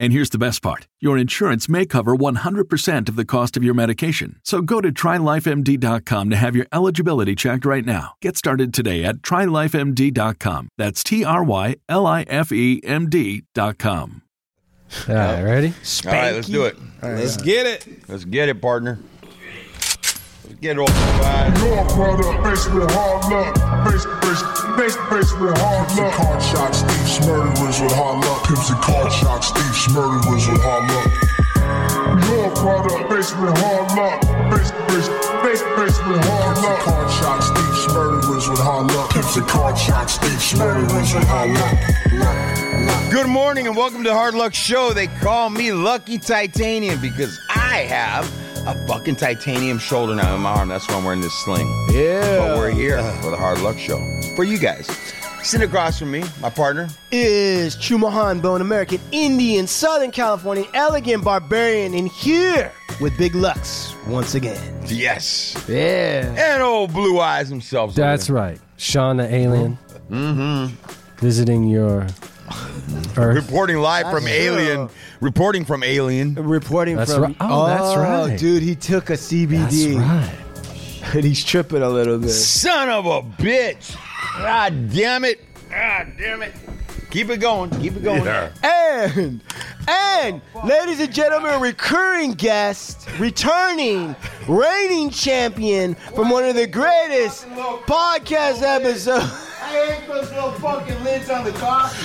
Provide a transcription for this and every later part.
And here's the best part your insurance may cover 100% of the cost of your medication. So go to trylifemd.com to have your eligibility checked right now. Get started today at trylifemd.com. That's T R Y L I F E M D.com. All right, ready? All right, let's do it. Let's get it. Let's get it, partner. Let's get off the ride. Your brother, basement hard luck. Base, base, base, basement hard luck. Card shots, thieves, murderers with hard luck. Pimps and card shots, thieves, murderers with hard luck. Your brother, basement hard luck. Base, base, base, basement hard luck. Card shots, thieves, murderers with hard luck. Pimps and card shots, thieves, murderers with hard luck. Good morning and welcome to Hard Luck Show. They call me Lucky Titanium because I have a fucking titanium shoulder now in my arm. That's why I'm wearing this sling. Yeah. But we're here for the Hard Luck Show for you guys. Sitting across from me, my partner. is Chumahan Bone American Indian Southern California Elegant Barbarian in here with Big Lux once again. Yes. Yeah. And old Blue Eyes himself. That's right. Sean the alien. Mm-hmm. Visiting your Earth. Reporting live from That's Alien. Reporting from Alien. Reporting That's from right. Oh, that's oh, right. dude, he took a CBD That's right. and he's tripping a little bit. Son of a bitch. God damn it. God damn it. Keep it going. Keep it going. And and ladies and gentlemen, recurring guest, returning, reigning champion from one of the greatest podcast episodes. I ain't put no fucking lids on the coffee.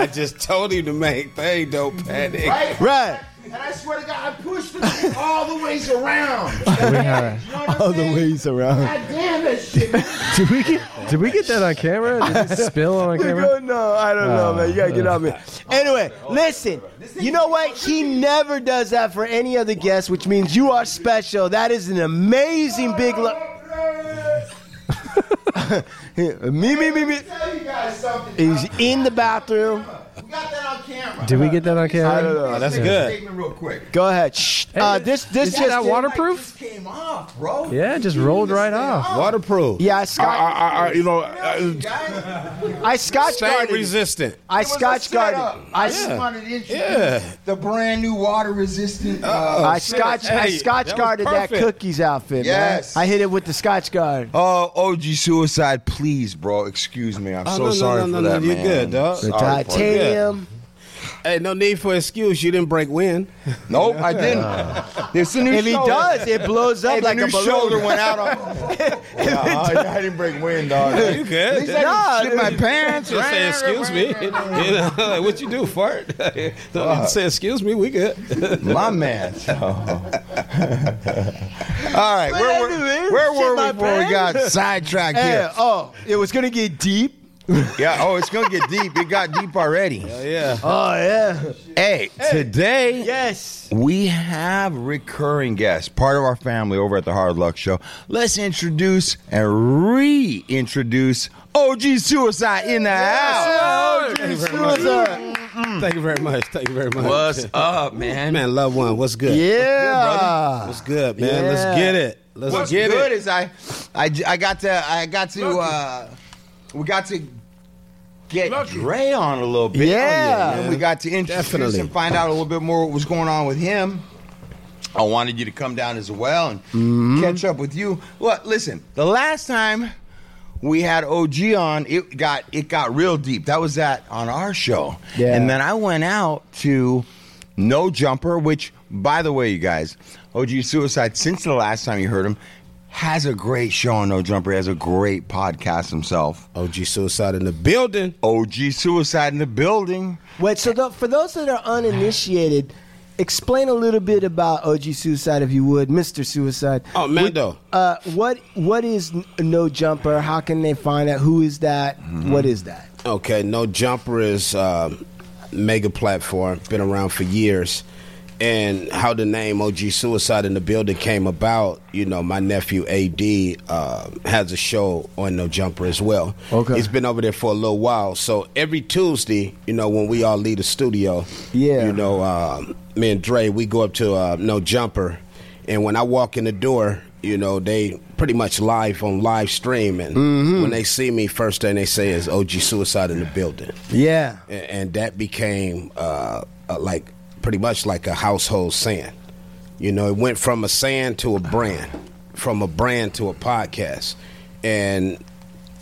I just told him to make thing, don't panic. Right? Right. And I swear to God, I pushed it all the ways around. We You know what I'm All the ways around. God damn that shit. did we get did we get that on camera? Did it spill on camera? No, I don't know, man. You gotta get on me. Ah. Anyway, listen. You know what? He never does that for any other guest, which means you are special. That is an amazing big. Lo- me, me, me, me. Tell you guys something. He's in the bathroom. We got that on camera. Did we get that on camera? I don't know. Oh, that's Make a good. Statement real quick. Go ahead. Shh. Uh, this, this Is just that in. waterproof? It came off, bro. Yeah, it just rolled right off. Waterproof. Yeah, I I, scotch. I, I, you know, uh, I scotch stain guarded. resistant. I it was a scotch guarded. setup. I, I s- just wanted to introduce Yeah. the brand new water resistant. Uh, I scotch. I Hey, scotch that was guarded that perfect. cookies outfit. Yes. man. I hit it with the Scotchgard. Oh, OG Cuicide, please, bro. Excuse me. I'm Oh, so no, no, sorry no, for no, that, you're man. good, dog. The Sorry for it. Titanium. Hey, no need for excuse. You didn't break wind. Nope, I didn't. It's a new If he does, it blows up Hey, like the a new balloon. shoulder went out. On, I, I didn't break wind, dog. You good? Nah, Shit my pants. Just say excuse me. You know, like, what you do, fart? Don't need to say excuse me. We good. My man. Oh. All right, where, were- anyway, where were we before we got pants. sidetracked Hey, here? oh, it was gonna get deep. Yeah, oh, it's gonna get deep. It got deep already. Oh yeah. Oh yeah. Hey, today Yes. we have recurring guests, part of our family over at the Hard Luck Show. Let's introduce and reintroduce OG Cuicide in the house. Thank you very much. Thank you very much. Thank you very much. What's up, man? man? Loved one. What's good? Yeah. What's good, man? Yeah. Let's get it. Let's What's get good it. is I, I, I got to, I got to, uh, we got to get Dre on a little bit. Yeah. and we got to introduce Definitely. and find out a little bit more what was going on with him. I wanted you to come down as well and Mm-hmm. catch up with you. Well, listen, the last time we had OG on, it got it got real deep. That was that on our show. Yeah. And then I went out to No Jumper, which by the way, you guys, OG Cuicide, since the last time you heard him, has a great show on No Jumper. He has a great podcast himself. OG Cuicide in the building. OG Cuicide in the building. Wait, so the, for those that are uninitiated, explain a little bit about OG Cuicide, if you would, Mister Cuicide. Oh, Mando. Uh, what what is No Jumper? How can they find out? Who is that? What is that? Okay, No Jumper is um, mega platform, been around for years. And how the name OG Cuicide in the Building came about, you know, my nephew AD uh, has a show on No Jumper as well. Okay. He's been over there for a little while. So every Tuesday, you know, when we all leave the studio, Yeah. you know, uh, me and Dre, we go up to uh, No Jumper. And when I walk in the door, you know, they pretty much live on live stream. And Mm-hmm. when they see me, first thing they say is OG Cuicide in the Building Yeah. and, and that became uh, uh, like pretty much like a household saying. You know, it went from a saying to a brand, from a brand to a podcast, and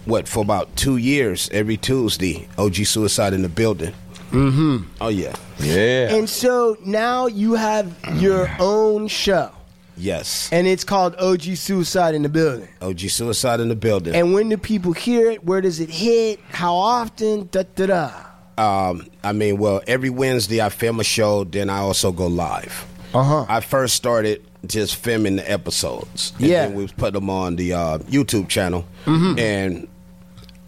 what for about two years, every Tuesday, OG Cuicide in the building. Mm-hmm. Oh yeah, Yeah. And so now you have your own show, yes. and it's called OG Cuicide in the Building. OG Cuicide in the building. And when do people hear it? Where does it hit? How often? Da da da. Um, I mean, well, every Wednesday I film a show, then I also go live. Uh-huh. I first started just filming the episodes. And Yeah. Then we put them on the uh, YouTube channel, and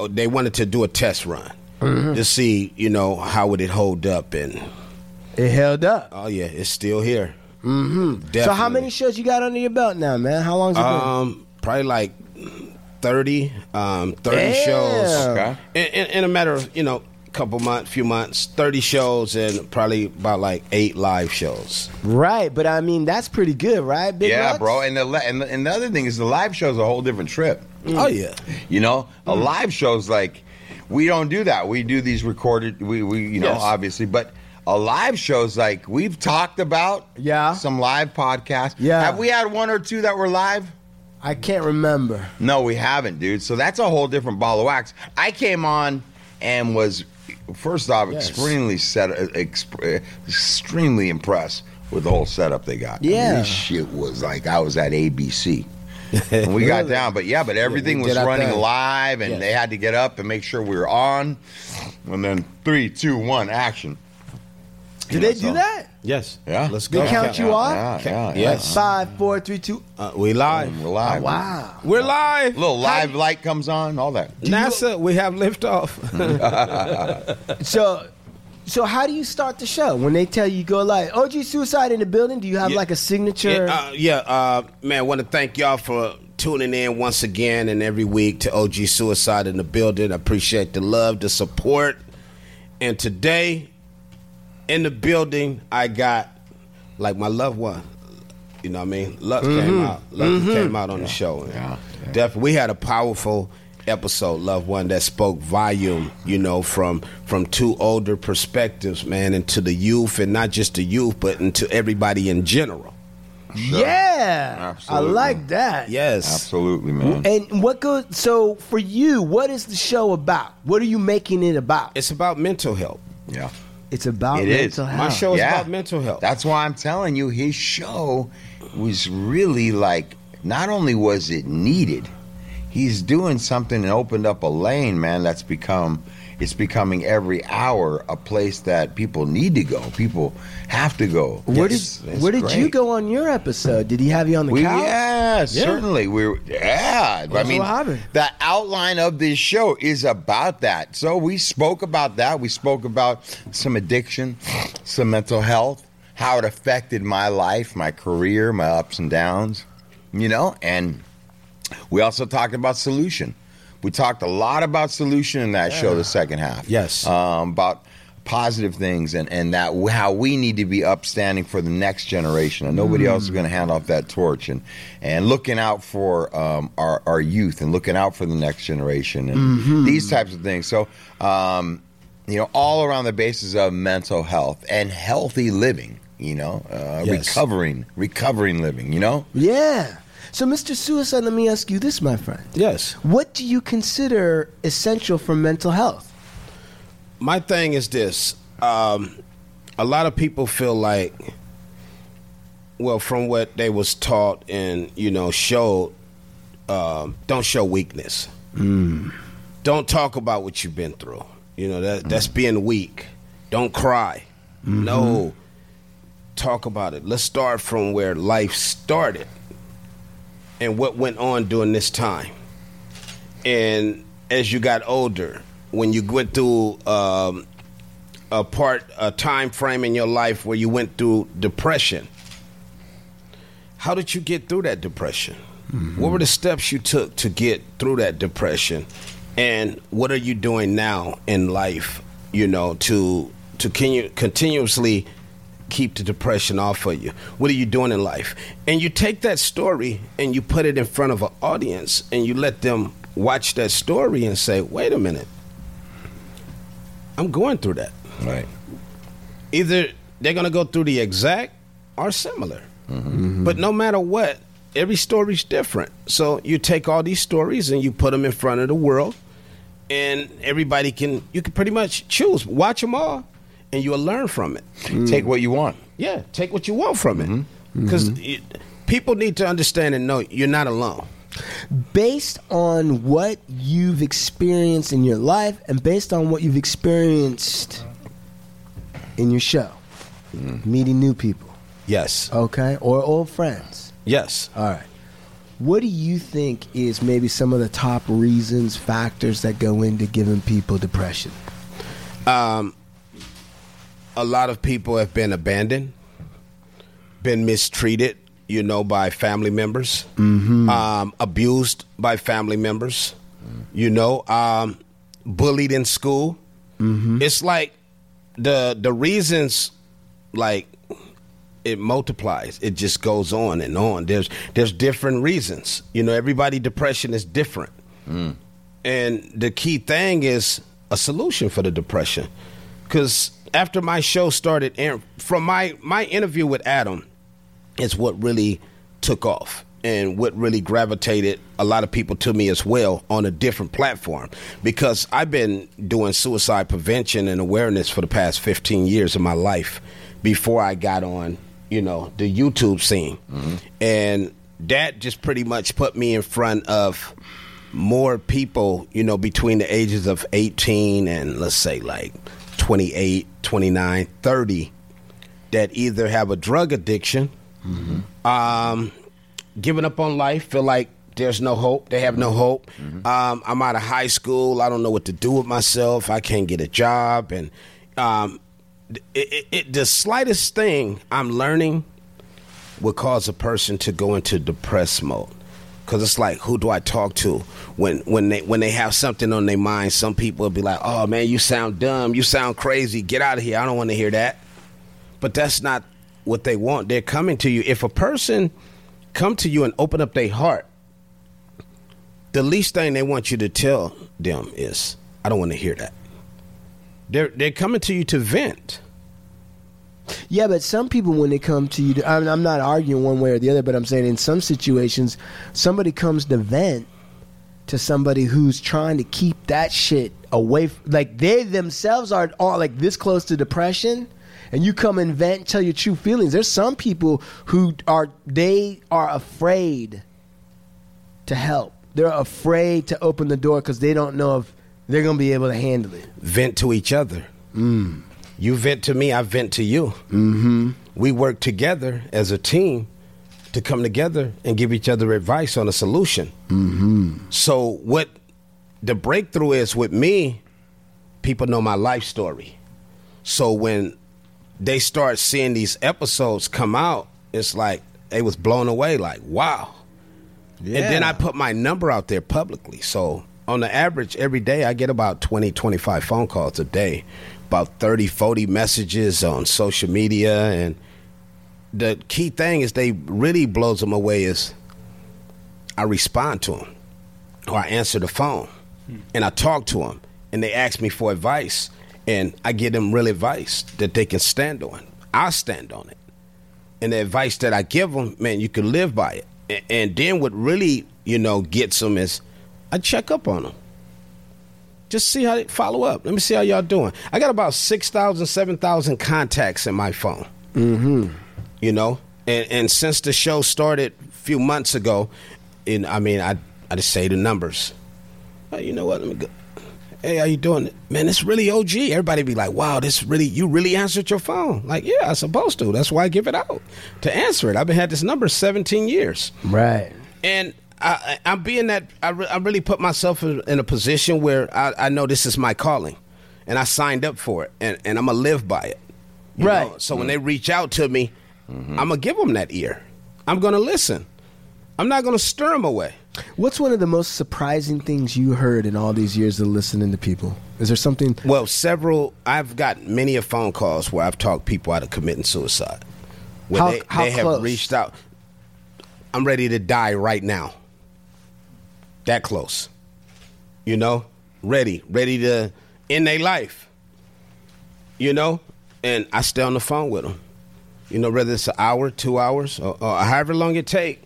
uh, they wanted to do a test run to see, you know, how would it hold up, and It held up. oh yeah, it's still here. Mm-hmm. So how many shows you got under your belt now, man? How long's it been? Um, probably like 30, um, 30 Damn. shows. Okay. In, in, in a matter of, you know, couple months, few months, 30 shows and probably about like eight live shows. Right, but I mean that's pretty good, right? Big yeah, bucks? bro. And the, and the and the other thing is the live show's a whole different trip. Oh, yeah. You know, a Mm. live show's like we don't do that. We do these recorded. We we you know Yes. obviously, but a live show's like we've talked about. Yeah. some live podcasts. Yeah. have we had one or two that were live? I can't remember. No, we haven't, dude. So that's a whole different ball of wax. I came on and was first off Yes. extremely set, uh, exp- uh, extremely impressed with the whole setup they got. I mean, Yeah. this shit was like I was at ABC. and we got down, but yeah, but everything we was running live, and Yes. they had to get up and make sure we were on. And then three, two, one, action. Did they do that? Yes. Yeah. Let's go. They go. count you Yeah, off? yeah, yeah, Yes. Five, four, three, two. Uh, we live. We're live. Wow. We're live. Little live light comes on, all that. NASA, we have liftoff. So, so how do you start the show when they tell you go like OG Cuicide in the building? Do you have Yeah. like a signature? Yeah, uh, yeah uh, man, I want to thank y'all for tuning in once again and every week to OG Cuicide in the building. I appreciate the love, the support. And today, in the building, I got like my loved one. You know what I mean? Lux came mm-hmm. out. Lux mm-hmm. came out on the show. And Yeah, yeah. Definitely, we had a powerful episode, loved one, that spoke volume. You know, from from two older perspectives, man, into the youth, and not just the youth, but into everybody in general. yeah, Absolutely. I like that. Yes. Absolutely, man. And what goes? So for you, what is the show about? What are you making it about? It's about mental health. Yeah. It's about It is. mental health. My show is about mental health. That's why I'm telling you, his show was really like, not only was it needed, he's doing something and opened up a lane, man, that's become, it's becoming every hour a place that people need to go. People have to go. Where It's- did it's Where did you go on your episode? Did he have you on the We, couch? yeah, certainly. We were, yeah. I That's mean, what the outline of this show is about that. So we spoke about that. We spoke about some addiction, some mental health, how it affected my life, my career, my ups and downs, you know, and we also talked about solution. We talked a lot about solution in that show, the second half. Yes. Um, about positive things and, and that how we need to be upstanding for the next generation and nobody Mm. else is going to hand off that torch and and looking out for um, our, our youth and looking out for the next generation and Mhm. these types of things so um, you know all around the basis of mental health and healthy living you know uh, Yes. recovering recovering living you know Yeah. So, Mr. Cuicide, let me ask you this, my friend. Yes. What do you consider essential for mental health? my thing is this um, a lot of people feel like well from what they was taught and you know showed um, don't show weakness. Don't talk about what you've been through. You know that that's being weak. Don't cry. No. Talk about it. Let's start from where life started and what went on during this time. And as you got older when you went through um, a part a time frame in your life where you went through depression how did you get through that depression? What were the steps you took to get through that depression? And what are you doing now in life you know to to continue, continuously keep the depression off of you. What are you doing in life? And you take that story and you put it in front of an audience and you let them watch that story and say wait a minute. I'm going through that. Right. Either they're going to go through the exact or similar. Mm-hmm. But no matter what every story's different. So you take all these stories and you put them in front of the world and everybody can you can pretty much choose. Watch them all and you'll learn from it. Mm. Take what you want. Yeah take what you want from it. Mm-hmm. Because mm-hmm. people need to understand and know you're not alone. Based on what you've experienced in your life and based on what you've experienced in your show, mm. meeting new people, yes. Okay, or old friends. yes. All right. What do you think is maybe some of the top reasons, factors that go into giving people depression? Um, a lot of people have been abandoned, been mistreated, you know, by family members, um, abused by family members, you know, um, bullied in school. It's like the the reasons, like it multiplies. It just goes on and on. There's there's different reasons. You know, everybody depression is different. And the key thing is a solution for the depression. Cuz after my show started and from my my interview with Adam is what really took off and what really gravitated a lot of people to me as well on a different platform because I've been doing suicide prevention and awareness for the past 15 years of my life before I got on, you know, the YouTube scene. Mm-hmm. And that just pretty much put me in front of more people, you know, between the ages of 18 and let's say like 28, 29, 30 that either have a drug addiction, um, giving up on life, feel like there's no hope. They have no hope. Um, I'm out of high school. I don't know what to do with myself. I can't get a job, and um, it, it, it, the slightest thing I'm learning would cause a person to go into depressed mode. Cause it's like, who do I talk to when when they when they have something on their mind? Some people will be like, "Oh man, you sound dumb. You sound crazy. Get out of here. I don't want to hear that." But that's not what they want. They're coming to you. If a person come to you and open up their heart, the least thing they want you to tell them is, "I don't want to hear that." They're they're coming to you to vent. Yeah, but some people, when they come to you, I'm, I'm not arguing one way or the other, but I'm saying in some situations, somebody comes to vent to somebody who's trying to keep that shit away. f- Like they themselves are all like this close to depression, and you come and vent, and tell your true feelings. There's some people who are they are afraid to help. They're afraid to open the door because they don't know if they're gonna be able to handle it. Vent to each other. Mm. You vent to me, I vent to you. Mm-hmm. We work together as a team to come together and give each other advice on a solution. Mm-hmm. So, what the breakthrough is with me, people know my life story. So, when they start seeing these episodes come out, it's like they was blown away, like, wow. And then I put my number out there publicly. So on the average, every day I get about 20, 25 phone calls a day about 30, 40 messages on social media. And the key thing is they really blows them away is I respond to them or I answer the phone and I talk to them and they ask me for advice and I give them real advice that they can stand on. I stand on it. And the advice that I give them, man, you can live by it. And then what really, you know, gets them is I check up on them. Just see how they follow up. Let me see how y'all doing. I got about 6,000, 7,000 contacts in my phone. Mm-hmm. You know? And, and since the show started a few months ago, and I mean, I, I just say the numbers. Oh, you know what? Let me go. Hey, how you doing? Man, it's really OG. Everybody be like, wow, this really, you really answered your phone. Like, yeah, I'm supposed to. That's why I give it out to answer it. I've been had this number 17 years. Right. And I, I- I'm being that, I, re- I really put myself in in a position where I, I know this is my calling. And I signed up for it. And, and I'm going to live by it. Right. know? So when mm-hmm. they reach out to me, I'm going to give them that ear. I'm going to listen. I'm not going to stir them away. What's one of the most surprising things you heard in all these years of listening to people? Is there something? Well, several. I've got many of phone calls where I've talked people out of committing suicide. Where How- they, how they have reached out. I'm ready to die right now. That close. You know, ready, ready to end their life. You know, and I stay on the phone with them. You know, whether it's an hour, two hours, or, or however long it take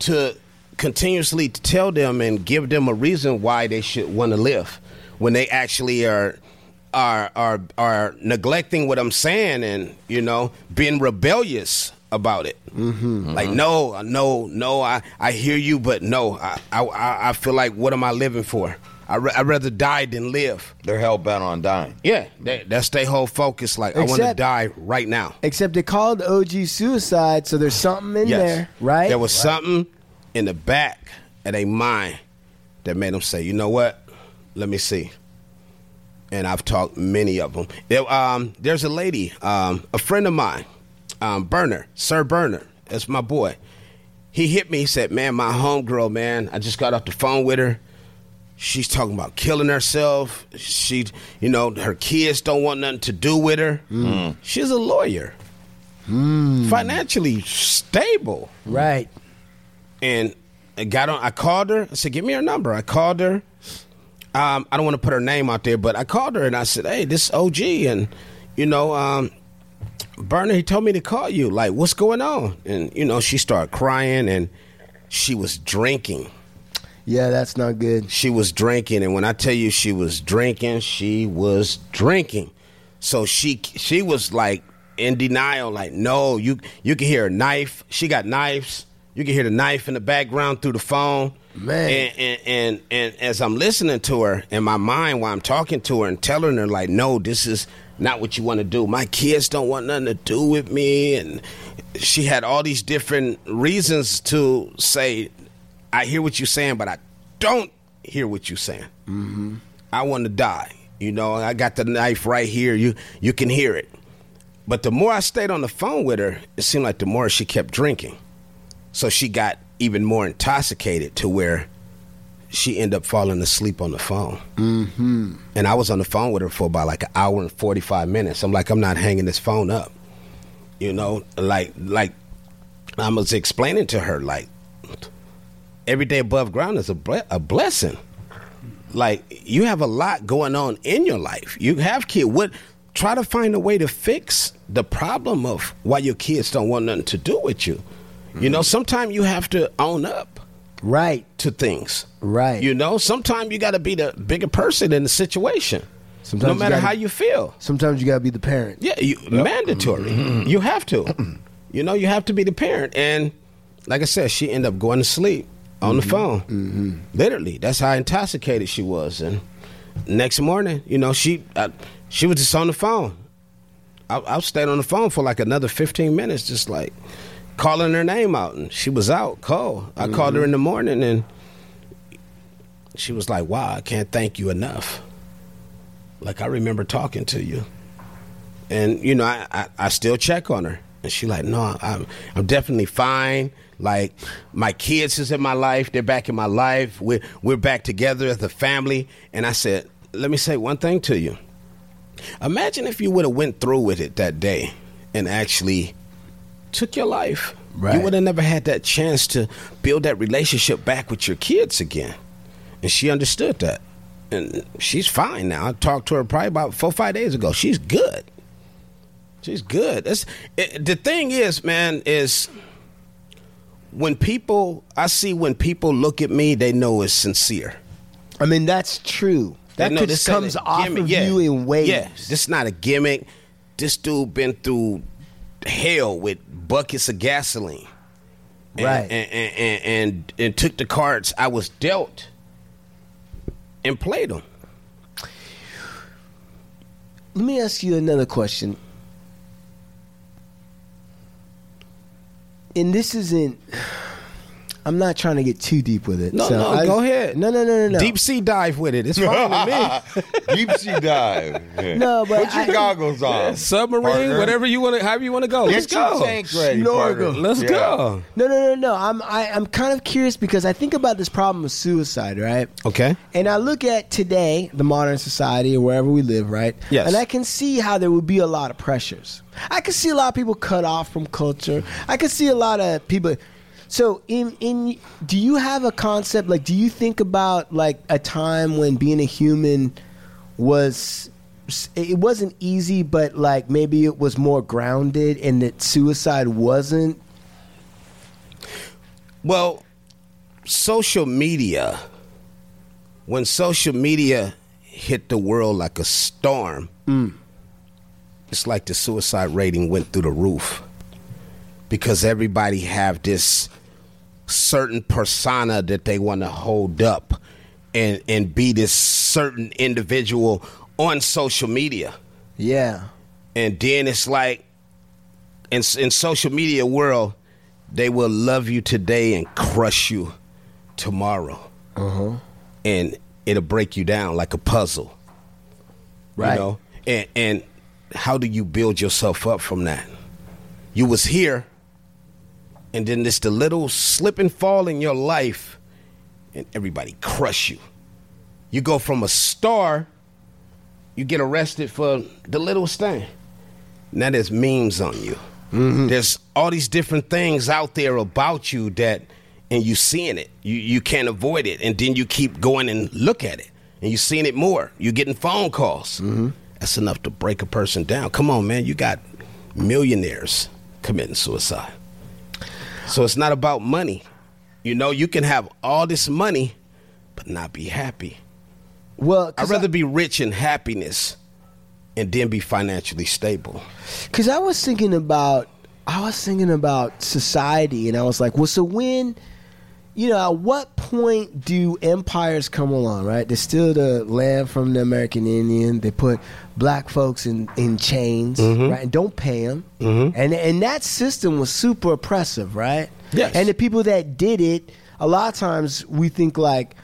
to continuously tell them and give them a reason why they should want to live when they actually are are are are neglecting what I'm saying and you know being rebellious about it. Mm-hmm. Like no, no, no. I I hear you, but no. I I I feel like what am I living for? I ra- I'd rather die than live. They're hell bent on dying. Yeah, that, that's their whole focus. Like I want to die right now. Except they called OG Cuicide, so there's something in Yes. there, right? There was something in the back of their mind that made them say, you know what? Let me see. And I've talked many of them. There, um, there's a lady, um, a friend of mine, um, Berner, Sir Berner. That's my boy. He hit me. He said, "Man, my homegirl, man. I just got off the phone with her. She's talking about killing herself. She, you know, her kids don't want nothing to do with her. She's a lawyer, financially stable, right? And I got on. I called her. I said, "Give me her number." I called her. Um, I don't want to put her name out there, but I called her and I said, "Hey, this OG, and you know, um, Berner, he told me to call you. Like, what's going on?" And you know, she started crying and she was drinking. Yeah, that's not good. She was drinking, and when I tell you she was drinking, she was drinking. So she she was like in denial, like, no, you you can hear a knife. She got knives. You can hear the knife in the background through the phone. Man. And and, and and as I'm listening to her in my mind while I'm talking to her and telling her like, no, this is not what you want to do. My kids don't want nothing to do with me, and she had all these different reasons to say, I hear what you're saying, but I don't hear what you're saying. Mm-hmm. I want to die. You know, I got the knife right here. You you can hear it. But the more I stayed on the phone with her, it seemed like the more she kept drinking. So she got even more intoxicated to where she ended up falling asleep on the phone. Mm-hmm. And I was on the phone with her for about like an hour and 45 minutes. I'm like, I'm not hanging this phone up. You know, like like I was explaining to her like every day above ground is a ble- a blessing. Like you have a lot going on in your life. You have kids. What try to find a way to fix the problem of why your kids don't want nothing to do with you. You know, sometimes you have to own up right to things. Right. You know, sometimes you got to be the bigger person in the situation. Sometimes no you matter gotta- how you feel. Sometimes you gotta be the parent. Yeah, you, mandatory. You have to. you know, you have to be the parent. And like I said, she ended up going to sleep on the phone. Mm-hmm. Literally, that's how intoxicated she was. And next morning, you know, she uh, she was just on the phone. I, I stayed on the phone for like another fifteen minutes, just like calling her name out, and she was out cold. I called her mm-hmm. in the morning, and she was like, "Wow, I can't thank you enough." Like I remember talking to you. And you know I, I, I still check on her and she like no I'm, I'm definitely fine. Like my kids is in my life. They're back in my life. We're, we're back together as a family. And i said let me say one thing to you. Imagine if you would have went through with it that day and actually took your life. Right. You would have never had that chance to build that relationship back with your kids again. And she understood that. And she's fine now. I talked to her probably about four, five days ago. She's good. She's good. It's, it, the thing is, man, is when people, I see when people look at me, they know it's sincere. I mean, that's true. That comes off gimmick. of Yeah. you in ways. Yeah, this not a gimmick. This dude been through hell with buckets of gasoline. And, Right. And and, and, and and took the cards I was dealt and played them. Let me ask you another question. And this isn't. I'm not trying to get too deep with it. No, so no, I- go ahead. No, no, no, no, no. Deep sea dive with it. It's fine with me. Deep sea dive. No, but Put your I- goggles on. Submarine, partner. whatever you want to, however you want to go. Let's go. tank ready, Snorkel. Let's Yeah. go. No, no, no, no. I'm I, I'm kind of curious because I think about this problem of suicide, right? Okay. And I look at today, the modern society or wherever we live, right? Yes. And I can see how there would be a lot of pressures. I can see a lot of people cut off from culture. I can see a lot of people. So, in in do you have a concept like? Do you think about like a time when being a human was it wasn't easy, but like maybe it was more grounded, and that suicide wasn't Well, social media, when social media hit the world like a storm, mm. it's like the suicide rating went through the roof because everybody have this certain persona that they want to hold up and and be this certain individual on social media yeah. and then it's like in in social media world they will love you today and crush you tomorrow Uh-huh. and it'll break you down like a puzzle Right. you know and and how do you build yourself up from that you was here and then this the little slip and fall in your life and everybody crush you. You go from a star you get arrested for the littlest thing. Now there's memes on you. Mm-hmm. There's all these different things out there about you that and you seeing it. You you can't avoid it. And then you keep going and look at it. And you seeing it more. You're getting phone calls. Mm-hmm. That's enough to break a person down. Come on man. You got millionaires committing suicide so it's not about money. You know you can have all this money but not be happy. Well, i'd rather be rich in happiness and then be financially stable. Because I was thinking about, I was thinking about society, and I was like, well, so when, you know, at what point do empires come along? Right? They steal the land from the American Indian. They put black folks in in chains, Mm-hmm. right? And don't pay them. And and that system was super oppressive, right? Yes. And the people that did it, a lot of times we think like.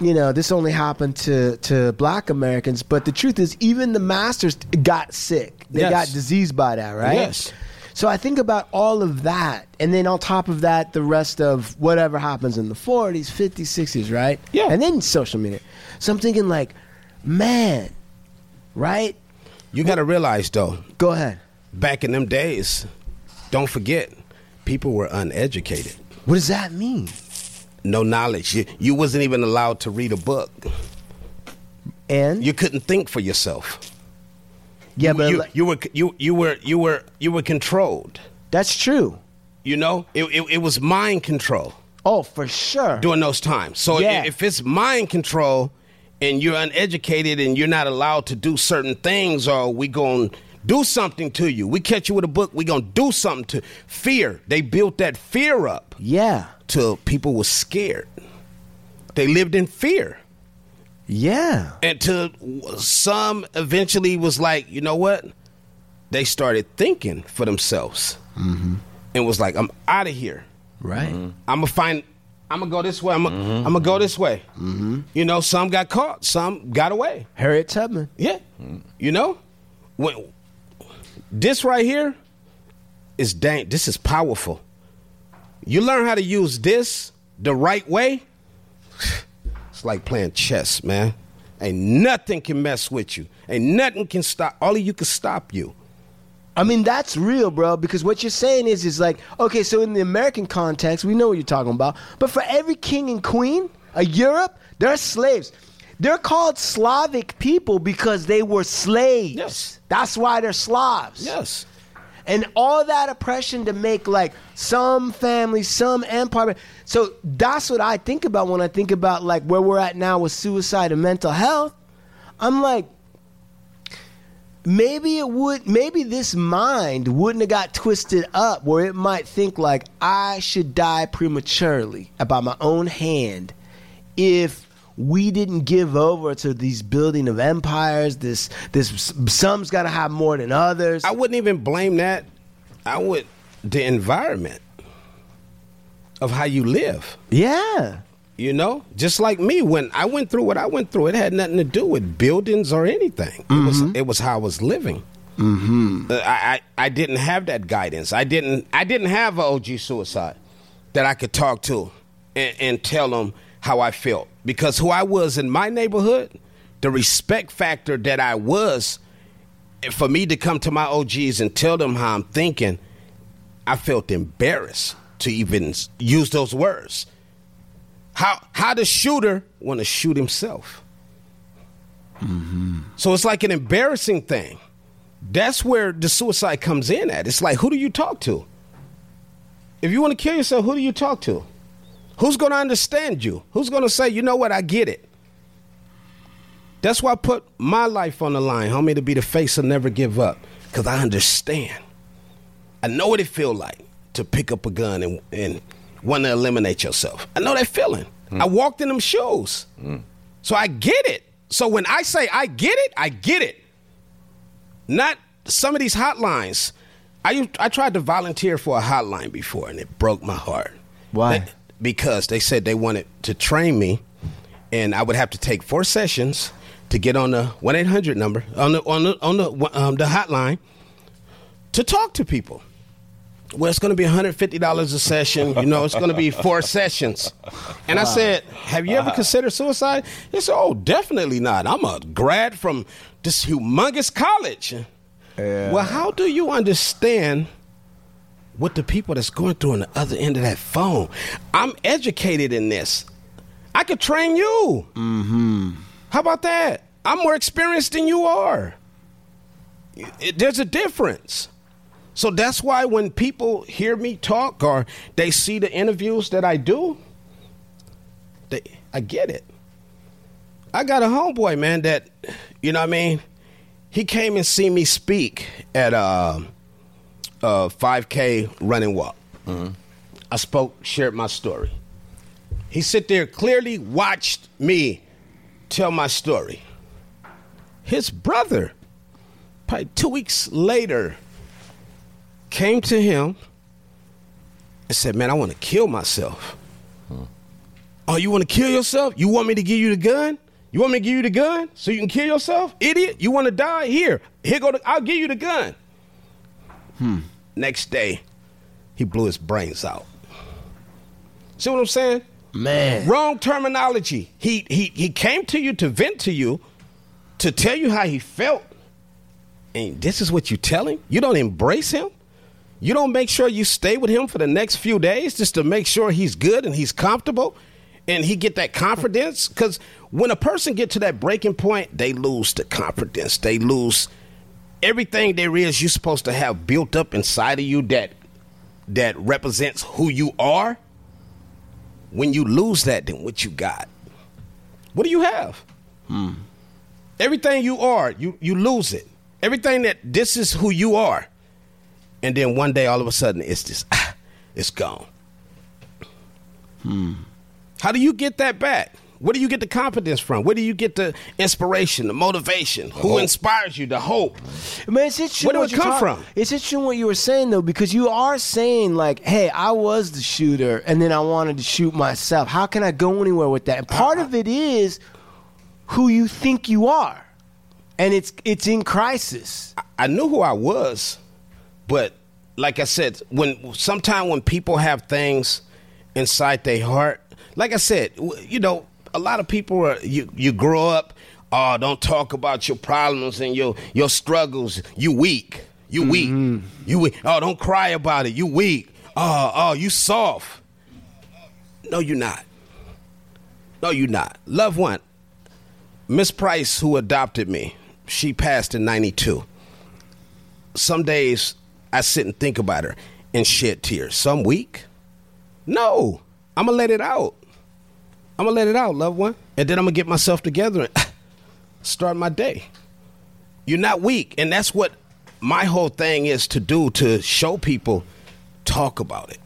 You know, this only happened to, to black Americans, but the truth is, even the masters got sick. They Yes. got diseased by that, right? Yes. So I think about all of that, and then on top of that, the rest of whatever happens in the 40s, 50s, 60s, right? Yeah. And then social media. So I'm thinking, like, man, right? you got to realize though Go ahead. back in them days, don't forget, people were uneducated. What does that mean? No knowledge. You, you wasn't even allowed to read a book. And You couldn't think for yourself. Yeah, you, but you, you were you you were you were you were controlled. that's true. You know, it, it, it was mind control Oh, for sure. during those times. So Yeah. if it's mind control and you're uneducated and you're not allowed to do certain things, or we going to do something to you, we catch you with a book, we gonna do something to fear. They built that fear up. Yeah. till people were scared. They lived in fear. Yeah. Until some eventually was like, you know what? They started thinking for themselves mm-hmm. and was like, I'm out of here. Right. Mm-hmm. I'm gonna find. I'm gonna go this way. I'm gonna, mm-hmm. I'm gonna go this way. Mm-hmm. You know, some got caught, some got away. Harriet Tubman. Yeah, you know, when this right here is dang. This is powerful. You learn how to use this the right way. It's like playing chess, man. Ain't nothing can mess with you. Ain't nothing can stop. All of you can stop you. I mean, that's real, bro, because what you're saying is, is like, okay, so in the American context, we know what you're talking about. But for every king and queen of Europe, they're slaves. They're called Slavic people because they were slaves. Yes. That's why they're Slavs. Yes. And all that oppression to make like some family, some empire. So that's what I think about when I think about like where we're at now with suicide and mental health. I'm like, maybe it would maybe this mind wouldn't have got twisted up where it might think like I should die prematurely by my own hand if we didn't give over to these building of empires this this some's got to have more than others I wouldn't even blame that. I would the environment of how you live. yeah You know, just like me when I went through what I went through, it had nothing to do with buildings or anything. It was it was how I was living. Mm-hmm. I, I I didn't have that guidance. I didn't I didn't have a OG suicide that I could talk to and, and tell them how I felt because who I was in my neighborhood, the respect factor that I was, for me to come to my OGs and tell them how I'm thinking, I felt embarrassed to even use those words. How how the shooter want to shoot himself? Mm-hmm. So it's like an embarrassing thing. That's where the suicide comes in at. It's like who do you talk to? If you want to kill yourself, who do you talk to? Who's going to understand you? Who's going to say, you know what, I get it? That's why I put my life on the line, homie, to be the face of never give up. Because I understand. I know what it feel like to pick up a gun and, and want to eliminate yourself. I know that feeling. Hmm. I walked in them shoes. Hmm. So I get it. So when I say I get it, I get it. Not some of these hotlines. I I tried to volunteer for a hotline before and it broke my heart. Why? Because they said they wanted to train me and I would have to take four sessions to get on the 1-800 number on the on the on the um, the hotline to talk to people. Well, it's going to be $150 a session. You know, it's going to be four sessions. And I said, Have you ever considered suicide? They said, Oh, definitely not. I'm a grad from this humongous college. Well, how do you understand what the people that's going through on the other end of that phone? I'm educated in this. I could train you. Mm-hmm. How about that? I'm more experienced than you are. It- there's a difference. So that's why when people hear me talk or they see the interviews that I do, they I get it. I got a homeboy, man, that you know what I mean? He came and see me speak at uh, uh 5K running walk. I spoke, shared my story. He sit there clearly watched me tell my story. His brother, probably two weeks later, came to him and said, Man, I want to kill myself. Oh, you want to kill yourself? You want me to give you the gun? You want me to give you the gun so you can kill yourself? Idiot. You want to die? Here. Here go the, I'll give you the gun. Next day, he blew his brains out. See what I'm saying? Man. Wrong terminology. He he he came to you to vent to you, to tell you how he felt. And this is what you tell him? You don't embrace him? You don't make sure you stay with him for the next few days just to make sure he's good and he's comfortable and he get that confidence cuz when a person get to that breaking point, they lose the confidence. They lose everything there is you're supposed to have built up inside of you that that represents who you are. When you lose that, then what you got? What do you have? hmm. Everything you are, you you lose it. Everything that this is who you are, and then one day all of a sudden it's just ah, it's gone. hmm. How do you get that back? Where do you get the confidence from? Where do you get the inspiration, the motivation? Who inspires you? The hope? Man, it's interesting Where do what it come talk- from? It's interesting what you were saying though, because you are saying like, "Hey, I was the shooter, and then I wanted to shoot myself. How can I go anywhere with that?" And part Uh-huh. of it is who you think you are, and it's it's in crisis. I knew who I was, but like I said, when sometime when people have things inside their heart, like I said, you know, a lot of people are you you grow up Oh, don't talk about your problems and your your struggles. You weak. You weak. Mm-hmm. You weak. Oh, don't cry about it. You weak. Oh, oh, you soft. No, you're not. No, you're not. Loved one, Miss Price, who adopted me, she passed in 92. Some days I sit and think about her and shed tears. Some week? No. I'm to let it out. I'm to let it out, loved one. And then I'm to get myself together and start my day. You're not weak. And that's what my whole thing is to do to show people talk about it.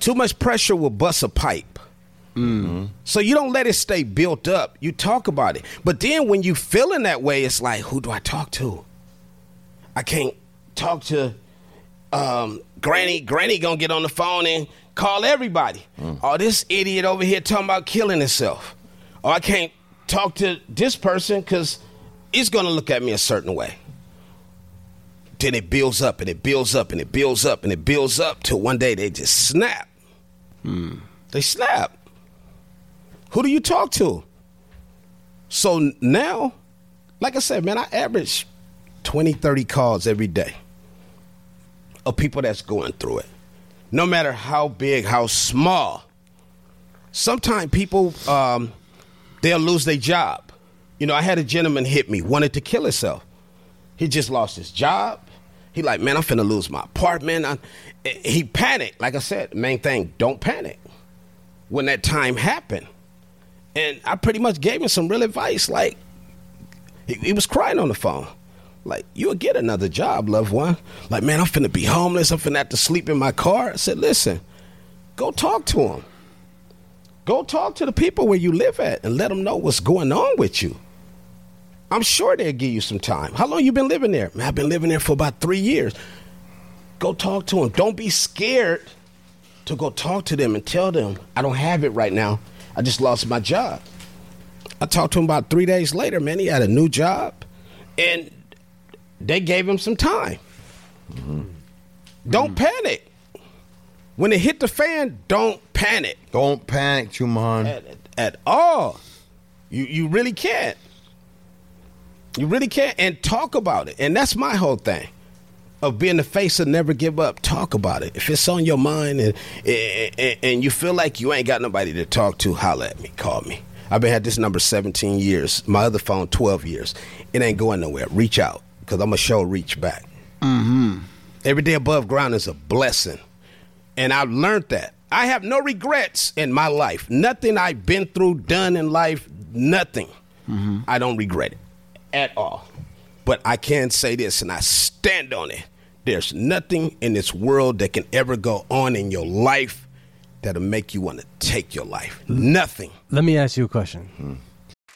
Too much pressure will bust a pipe. Mm-hmm. So you don't let it stay built up. You talk about it. But then when you feeling that way, it's like, who do I talk to? I can't talk to um, Granny. Granny gonna get on the phone and call everybody. Oh, this idiot over here talking about killing himself. Or I can't talk to this person because he's gonna look at me a certain way. Then it builds up and it builds up and it builds up and it builds up till one day they just snap. They snap. Who do you talk to? So now, like I said, man, I average 20, 30 calls every day of people that's going through it. No matter how big, how small. Sometimes people, um, they'll lose their job. You know, I had a gentleman hit me, wanted to kill himself. He just lost his job. He like, man, I'm finna lose my apartment. I, he panicked. Like I said, main thing, don't panic. When that time happened, and I pretty much gave him some real advice. Like, he, he was crying on the phone. Like, you'll get another job, loved one. Like, man, I'm finna be homeless. I'm finna have to sleep in my car. I said, listen, go talk to him. Go talk to the people where you live at and let them know what's going on with you. I'm sure they'll give you some time. How long you been living there? Man, I've been living there for about three years. Go talk to them. Don't be scared to go talk to them and tell them, I don't have it right now. I just lost my job. I talked to him about three days later, man. He had a new job. And they gave him some time. Don't mm. panic. When it hit the fan, don't panic. Don't panic, Chuman. At, at all. You you really can't. You really can't. And talk about it. And that's my whole thing. Of being the face of never give up. Talk about it. If it's on your mind and, and, and you feel like you ain't got nobody to talk to, holler at me. Call me. I've been had this number 17 years. My other phone 12 years. It ain't going nowhere. Reach out. Because I'm a show reach back. Mm-hmm. Every day above ground is a blessing. And I've learned that. I have no regrets in my life. Nothing I've been through, done in life, nothing. Mm-hmm. I don't regret it at all. But I can say this, and I stand on it. There's nothing in this world that can ever go on in your life that'll make you want to take your life. Mm-hmm. Nothing. Let me ask you a question. Hmm.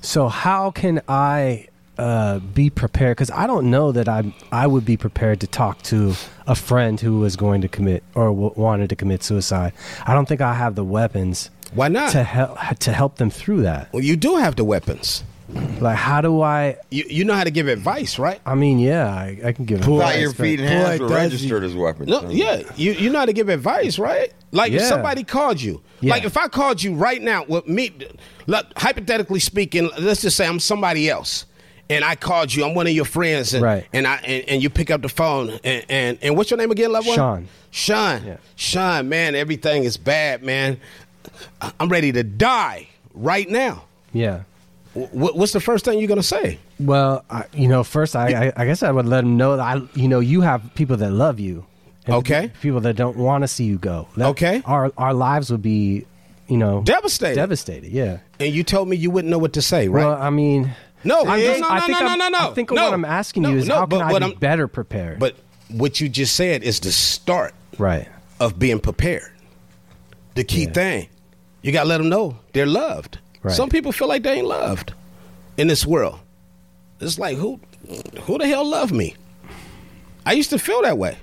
So how can I uh, be prepared? Because I don't know that I I would be prepared to talk to a friend who was going to commit or w- wanted to commit suicide. I don't think I have the weapons. Why not to help to help them through that? Well, you do have the weapons. Like, how do I? You you know how to give advice, right? I mean, yeah, I, I can give. Thought advice, your but- feet and hands Boy, were does registered as weapons. No, yeah, you you know how to give advice, right? Like if Yeah. somebody called you, Yeah. like if I called you right now, with me, look, hypothetically speaking, let's just say I'm somebody else, and I called you, I'm one of your friends, and, Right. and I and, and you pick up the phone, and, and and what's your name again, loved one? Sean. Sean, Yeah. Sean, man, everything is bad, man. I- I'm ready to die right now. Yeah. What, what's the first thing you're gonna say? Well, I, you know, first I, I I guess I would let them know that I you know you have people that love you. and Okay. People that don't want to see you go. That- Okay. Our our lives would be, you know, Devastated. Devastated. Yeah. And you told me you wouldn't know what to say, right? Well, I mean, no, I'm no, just- no, I no, think no, I'm- no, no, I think no. what I'm asking you No, is no, how can I be I'm- better prepared? But what you just said is the start right. of being prepared. The key thing, you got to let them know they're loved. Right. Some people feel like they ain't loved in this world. It's like who, who the hell love me? I used to feel that way.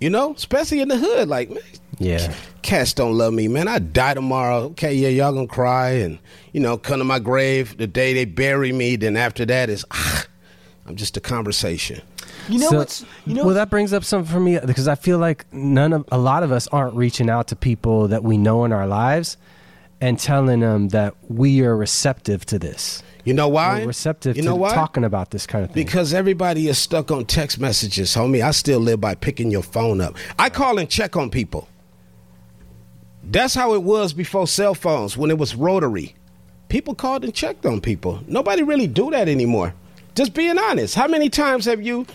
You know, especially in the hood. Like, man, Yeah. cats don't love me, man. I die tomorrow. Okay, yeah, y'all gonna cry and you know come to my grave the day they bury me. Then after that is, ah, I'm just a conversation. You know So- what's you know well, that brings up something for me because I feel like none of a lot of us aren't reaching out to people that we know in our lives and telling them that we are receptive to this. You know why? We're receptive You know to why? talking about this kind of thing. Because everybody is stuck on text messages, homie. I still live by picking your phone up. I call and check on people. That's how it was before cell phones when it was rotary. People called and checked on people. Nobody really do that anymore. Just being honest. How many times have you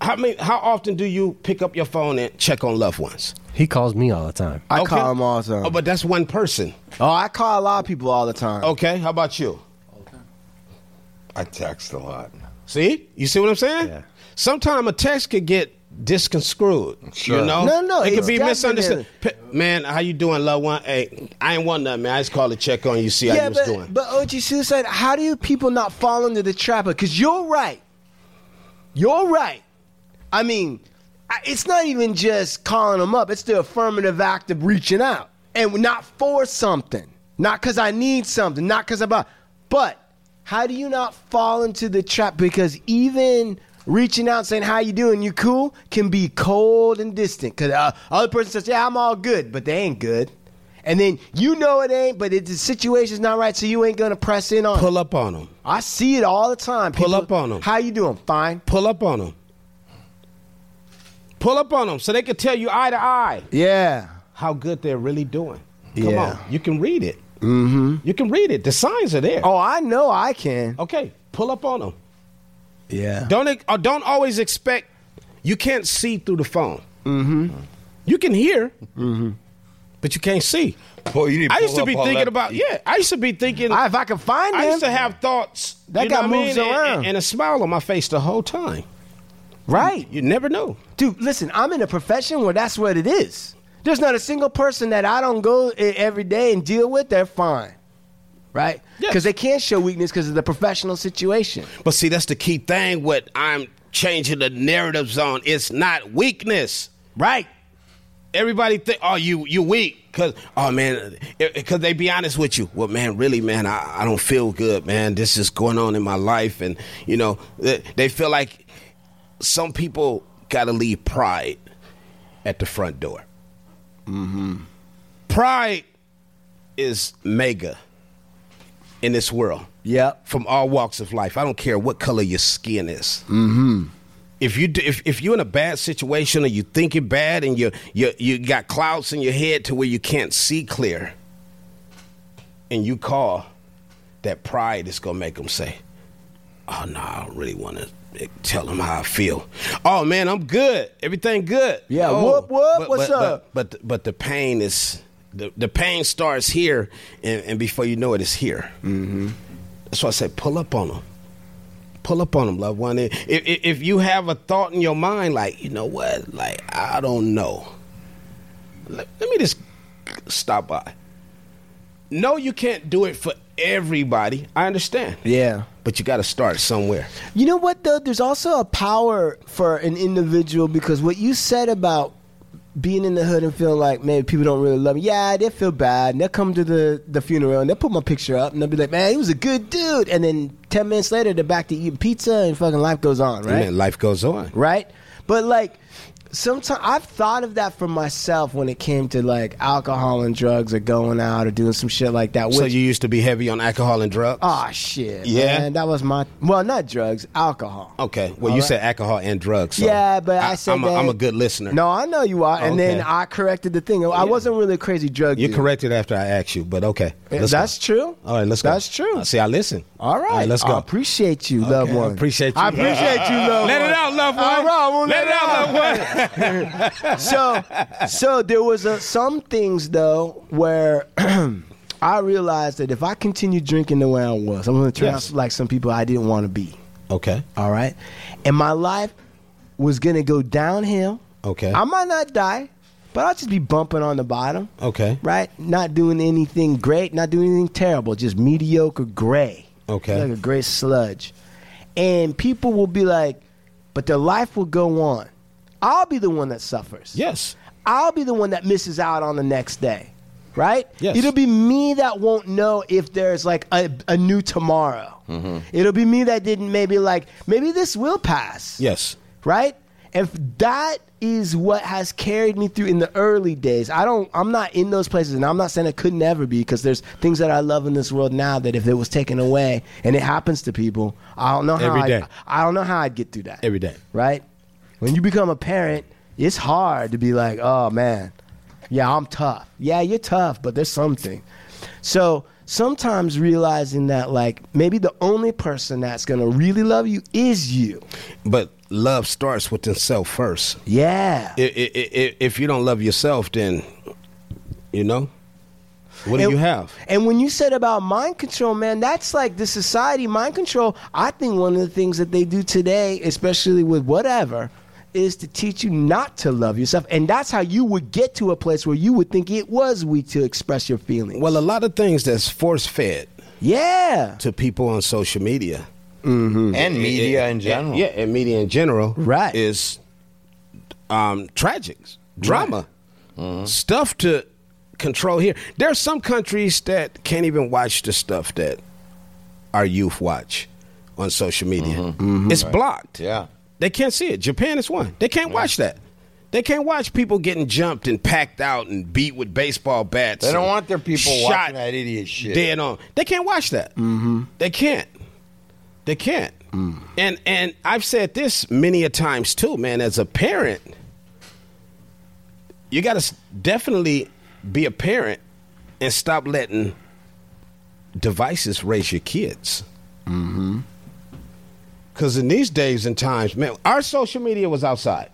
how many how often do you pick up your phone and check on loved ones? He calls me all the time. I Okay. call him all the oh, time. Oh, but that's one person. Oh, I call a lot of people all the time. Okay, how about you? I text a lot. See? You see what I'm saying? Yeah. Sometimes a text could get disconstrued. Sure. You know? No, no, It could it's be misunderstood. P- Man, how you doing, loved one? Hey, I ain't want nothing, man. I just called to check on you, see how yeah, you was but, doing. but OG Cuicide, how do you people not fall into the trap? Because you're right. You're right. I mean, I- it's not even just calling them up. It's the affirmative act of reaching out. And not for something. Not because I need something. Not because about. But how do you not fall into the trap? Because even reaching out saying, how you doing? You cool? Can be cold and distant. Because uh, other person says, yeah, I'm all good. But they ain't good. And then you know it ain't, but it, the situation's not right, so you ain't gonna press in on. Pull up on them. I see it all the time. Pull up on them How you doing? Fine. Pull up on them. Pull up on them so they can tell you eye to eye Yeah. how good they're really doing. Come Yeah. on. You can read it. Mm-hmm. You can read it. The signs are there. Oh, I know I can. Okay, pull up on them. Yeah. Don't don't always expect. You can't see through the phone. Mm-hmm. You can hear, mm-hmm. but you can't see. Boy, you need I used to be thinking that- about yeah. I used to be thinking. I, if I can find I used to have thoughts. That you know guy what I moves mean? Around. and, and a smile on my face the whole time. Right, You never know. dude. Listen, I'm in a profession where that's what it is. There's not a single person that I don't go every day and deal with. They're fine, right? Yes. Because they can't show weakness because of the professional situation. But see, that's the key thing. What I'm changing the narratives on. It's not weakness. Right. Everybody think, oh, you you weak, cause oh man, eh, eh, because they be honest with you. Well, man, really, man, I, I don't feel good, man. This is going on in my life, and you know, they, they feel like some people got to leave pride at the front door. Mm-hmm. Pride is mega in this world. Yep. From all walks of life. I don't care what color your skin is. Mm-hmm. If you do, if if you're in a bad situation or you think you're bad and you you you got clouds in your head to where you can't see clear, and you call, that pride is gonna make them say, "Oh no, I don't really want to tell them how I feel." Oh man, I'm good. Everything good. Yeah, Oh, whoop, whoop, but- what's but- up? But but but the pain is the the pain starts here, and, and before you know it, it's here. Mm-hmm. That's why I said pull up on them. Pull up on them, loved one. If, if, if you have a thought in your mind, like you know what, like I don't know. Let, let me just stop by. No, you can't do it for everybody. I understand. Yeah. But you got to start somewhere. You know what though? There's also a power for an individual because what you said about being in the hood and feeling like maybe people don't really love me. Yeah, they feel bad. And they'll come to the, the funeral and they'll put my picture up and they'll be like, man, he was a good dude. And then 10 minutes later, they're back to eating pizza and fucking life goes on, right? And life goes on. Right? But like, sometimes I've thought of that for myself when it came to like alcohol and drugs or going out or doing some shit like that. So you used to be heavy on alcohol and drugs? Oh shit. Yeah? Man, that was my well, not drugs, alcohol. Okay. Well, All you right. said alcohol and drugs. so yeah, but I, said I'm a, that. I'm a good listener. No, I know you are, and then I corrected the thing. I wasn't really a crazy drug. You dude. corrected after I asked you, but okay. Let's go. That's true. All right, let's go. That's true. Uh, see, I listen. All right, let's go. I appreciate you, loved Okay, I one. appreciate you. I appreciate you, loved Let one. it out, loved one. All right, Let let it out, loved one. so, so there was a, some things though where I realized that if I continue drinking the way I was, I'm going to turn Yes. out like some people I didn't want to be. Okay. All right, and my life was going to go downhill. Okay. I might not die, but I'll just be bumping on the bottom. Okay. Right? Not doing anything great, not doing anything terrible, just mediocre gray. Okay. Like a gray sludge. And people will be like, but their life will go on. I'll be the one that suffers. Yes. I'll be the one that misses out on the next day. Right? Yes. It'll be me that won't know if there's like a, a new tomorrow. Mm-hmm. It'll be me that didn't maybe like, maybe this will pass Yes. right? And f- that is what has carried me through in the early days. I don't I'm not in those places and I'm not saying it could never be because there's things that I love in this world now that if it was taken away and it happens to people, I don't know how Every I, day. I don't know how I'd get through that. Every day. Right? When you become a parent, it's hard to be like, "Oh man, yeah, I'm tough." Yeah, you're tough, but there's something. So, sometimes realizing that like maybe the only person that's to really love you is you. But love starts with yourself first. Yeah. I- I- I- If you don't love yourself, then, you know, what do And- you have? And when you said about mind control, man, that's like the society mind control. I think one of the things that they do today, especially with whatever, is to teach you not to love yourself. And that's how you would get to a place where you would think it was weak to express your feelings. Well, a lot of things that's force fed Yeah. to people on social media mm-hmm. and media It- in it- general. Yeah, and media in general, Right. is um, tragic drama mm-hmm. stuff to control here. There are some countries that can't even watch the stuff that our youth watch on social media. Mm-hmm. It's blocked. Yeah. They can't see it. Japan is one. They can't watch that. They can't watch people getting jumped and packed out and beat with baseball bats. They don't and want their people shot watching that idiot shit. Dead on. They can't watch that. Mm-hmm. They can't. They can't. And and I've said this many a times too, man. As a parent, you got to definitely be a parent and stop letting devices raise your kids. Because in these days and times, man, our social media was outside.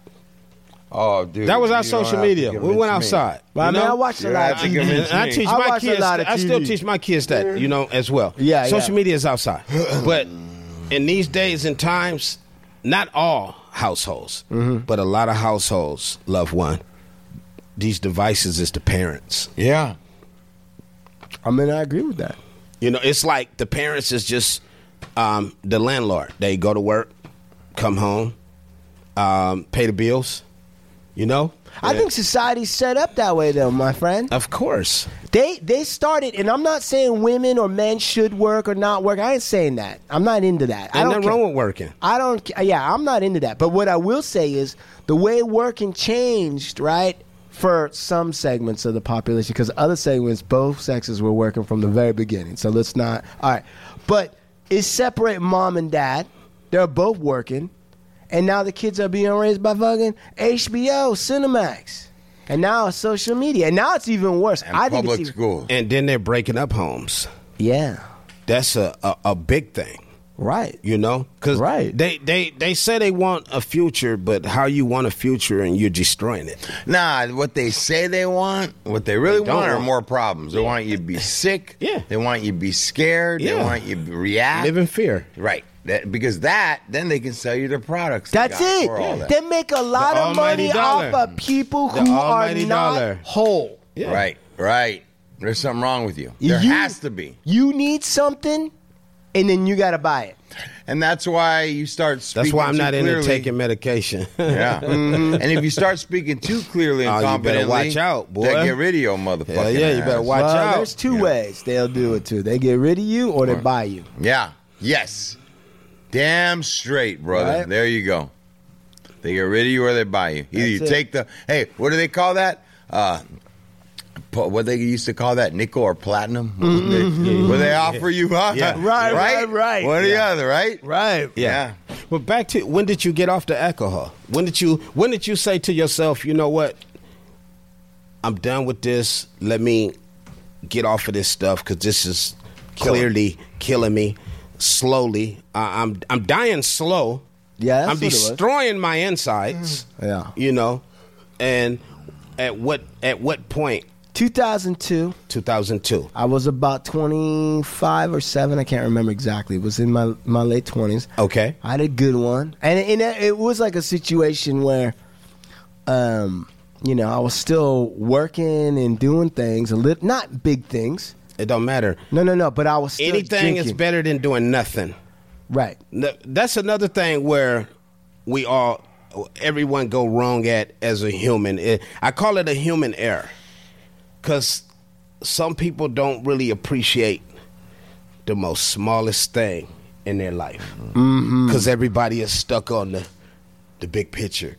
Oh, dude. That was our social media. We convince went me. outside. Well, I you mean, know? I watched a lot of TV. convince And I teach I my watch a kids. lot of I still teach my kids that, you know, as well. Yeah, social yeah. media is outside, but in these days and times, not all households, Mm-hmm. but a lot of households love one. These devices is the parents. Yeah. I mean, I agree with that. You know, it's like the parents is just um, the landlord. They go to work, come home, um, pay the bills. You know, I think society's set up that way, though, my friend. of course. They they started, and I'm not saying women or men should work or not work. I ain't saying that. I'm not into that. I Ain't don't nothing wrong with working. I don't. Yeah, I'm not into that. But what I will say is the way working changed, right? For some segments of the population, because other segments, both sexes were working from the very beginning. So let's not. All right, but it's separate mom and dad. They're both working, and now the kids are being raised by fucking HBO, Cinemax, and now it's social media, and now it's even worse. And I think public it's even, school. And then they're breaking up homes. Yeah, That's a, a, a big thing. Right. You know, because Right. they, they they say they want a future, but how you want a future and you're destroying it. Nah, what they say they want, what they really They don't want are more problems. They want you to be sick. Yeah. They want you to be scared. Yeah. They want you to react. Live in fear. Right. That, because that, then they can sell you their products. That's it. for all that. They make a lot The of money dollar. off of people who are not dollar. whole. Yeah. Right, right. There's something wrong with you. There You- has to be. You need something, and then you got to buy it. And that's why you start speaking That's why I'm too not into taking medication. Yeah. Mm-hmm. And if you start speaking too clearly and Oh, you better confidently, watch out, boy. They get rid of your motherfucker. Hell yeah, you better watch well, out. there's two ways they'll do it too. They get rid of you or they buy you. Yeah. Yes. Damn straight, brother. Right. There you go. They get rid of you or they buy you. Either you That's it. take the hey, what do they call that? Uh, po- what they used to call that nickel or platinum? Mhm. What they offer you, huh? Yeah. Right, right, right. One or the other, right? Right. Yeah. Well, back to when did you get off the alcohol? When did you when did you say to yourself, you know what? I'm done with this. Let me get off of this stuff because this is clearly killing me slowly. I I'm I'm dying slow. Yeah, I'm what it was. destroying my insides. Yeah. You know, and at what at what point? 2002. 2002. I was about 25 or 7. I can't remember exactly. It was in my, my late 20s. Okay. I had a good one. And, and it, it was like a situation where, um, you know, I was still working and doing things, a lit- not big things. It don't matter. No, no, no. But I was still Anything is better than doing nothing. Right. That's another thing where we all, everyone go wrong at as a human. It- I call it a human error because some people don't really appreciate the most smallest thing in their life Mm-hmm. because everybody is stuck on the the big picture.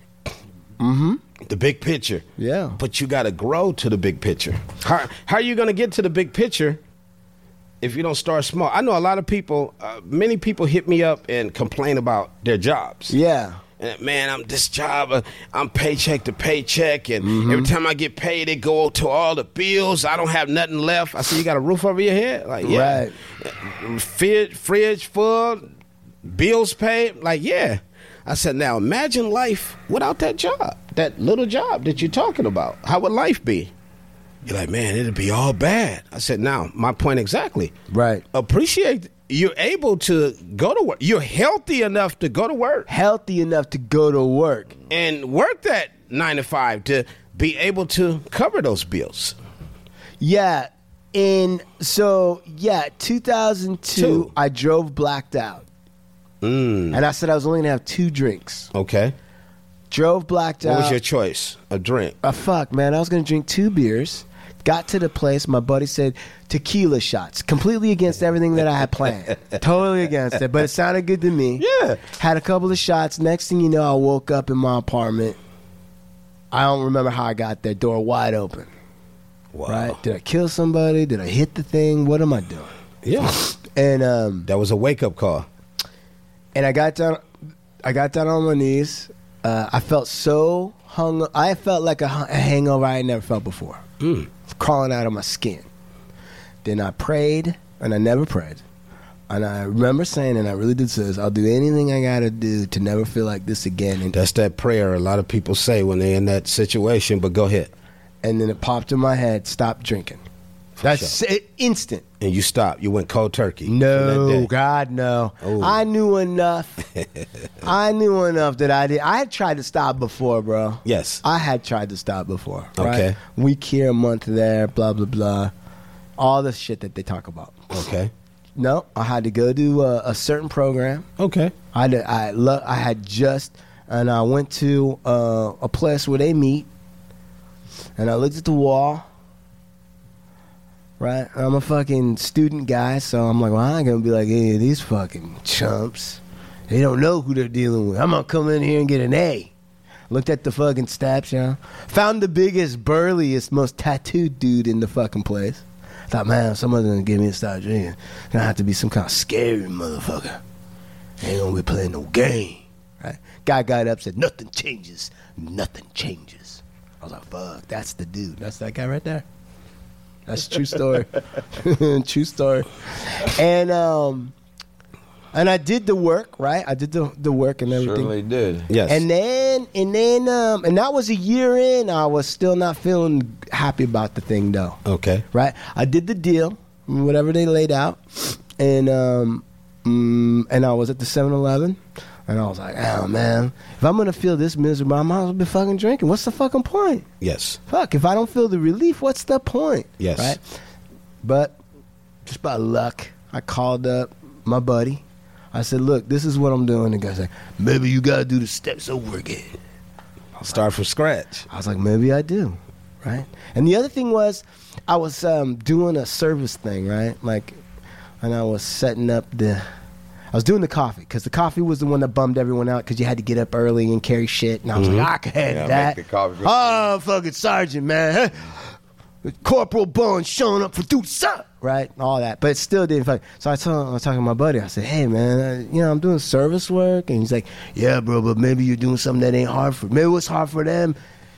Mm-hmm. The big picture. Yeah. But you got to grow to the big picture. How, how are you going to get to the big picture if you don't start small? I know a lot of people, uh, many people hit me up and complain about their jobs. Yeah. Man, I'm this job, uh, I'm paycheck to paycheck, and Mm-hmm. every time I get paid, it go to all the bills. I don't have nothing left. I said, you got a roof over your head? Like, yeah. Right. Fridge, fridge full, bills paid? Like, yeah. I said, now imagine life without that job, that little job that you're talking about. How would life be? You're like, man, it'd be all bad. I said, now, my point exactly. Right. Appreciate you're able to go to work. You're healthy enough to go to work. Healthy enough to go to work. And work that nine to five to be able to cover those bills. Yeah. In so yeah, 2002, Two. I drove blacked out, Mm. and I said I was only gonna have two drinks. Okay. Drove blacked What out. What was your choice? A drink. Uh, fuck, man. I was going to drink two beers. Got to the place. My buddy said tequila shots. Completely against everything that I had planned. totally against it. But it sounded good to me. Yeah. Had a couple of shots. Next thing you know, I woke up in my apartment. I don't remember how I got there. Door wide open. Wow. Right? Did I kill somebody? Did I hit the thing? What am I doing? Yeah. And um, That was a wake up call. and I got down. I got down on my knees. Uh, I felt so hung. I felt like a, a hangover I had never felt before. Mm. Crawling out of my skin. Then I prayed, and I never prayed. And I remember saying, and I really did say this, I'll do anything I gotta do to never feel like this again. And, That's that prayer a lot of people say when they're in that situation, but go ahead. and then it popped in my head, stop drinking. That's it, instant. And you stopped. You went cold turkey. No. God, no. Oh. I knew enough. I knew enough that I did. I had tried to stop before, bro. Yes. I had tried to stop before. Okay. Week here, a month there, blah, blah, blah. All the shit that they talk about. Okay. No, I had to go to a, a certain program. Okay. I had, I, lo- I had just, and I went to uh, a place where they meet, and I looked at the wall. Right, I'm a fucking student guy, so I'm like, well, I ain't gonna be like hey, these fucking chumps. They don't know who they're dealing with. I'm gonna come in here and get an A. Looked at the fucking you know. Found the biggest, burliest, most tattooed dude in the fucking place. Thought, man, someone's gonna give me a start drinking. Gonna have to be some kind of scary motherfucker. Ain't gonna be playing no game. Right? Guy got up, said, nothing changes. Nothing changes. I was like, fuck, that's the dude. That's that guy right there. That's a true story. true story. And um and I did the work, right? I did the, the work and everything. Surely did. Yes. And then and then um and that was a year in. I was still not feeling happy about the thing though. Okay. Right? I did the deal, whatever they laid out. And um mm, and I was at the 7-Eleven and I was like, "Oh man, if I'm going to feel this miserable, I might as well be fucking drinking. What's the fucking point?" Yes. Fuck, if I don't feel the relief, what's the point? Yes. Right? But just by luck, I called up my buddy. I said, look, this is what I'm doing. The guy said, maybe you got to do the steps over again. I'll start from scratch. I was like, maybe I do. Right? And the other thing was, I was um, doing a service thing, right? Like, and I was setting up the. I was doing the coffee because the coffee was the one that bummed everyone out because you had to get up early and carry shit. And I was Mhm. like, I can handle Yeah, that. make the coffee. Oh, fucking sergeant, man. Corporal Bones showing up for do something, right? All that, but it still didn't. Fuck. So I told, I was talking to my buddy. I said, "Hey, man, uh, you know, I'm doing service work," and he's like, "Yeah, bro, but maybe you're doing something that ain't hard for. Maybe what's hard for them,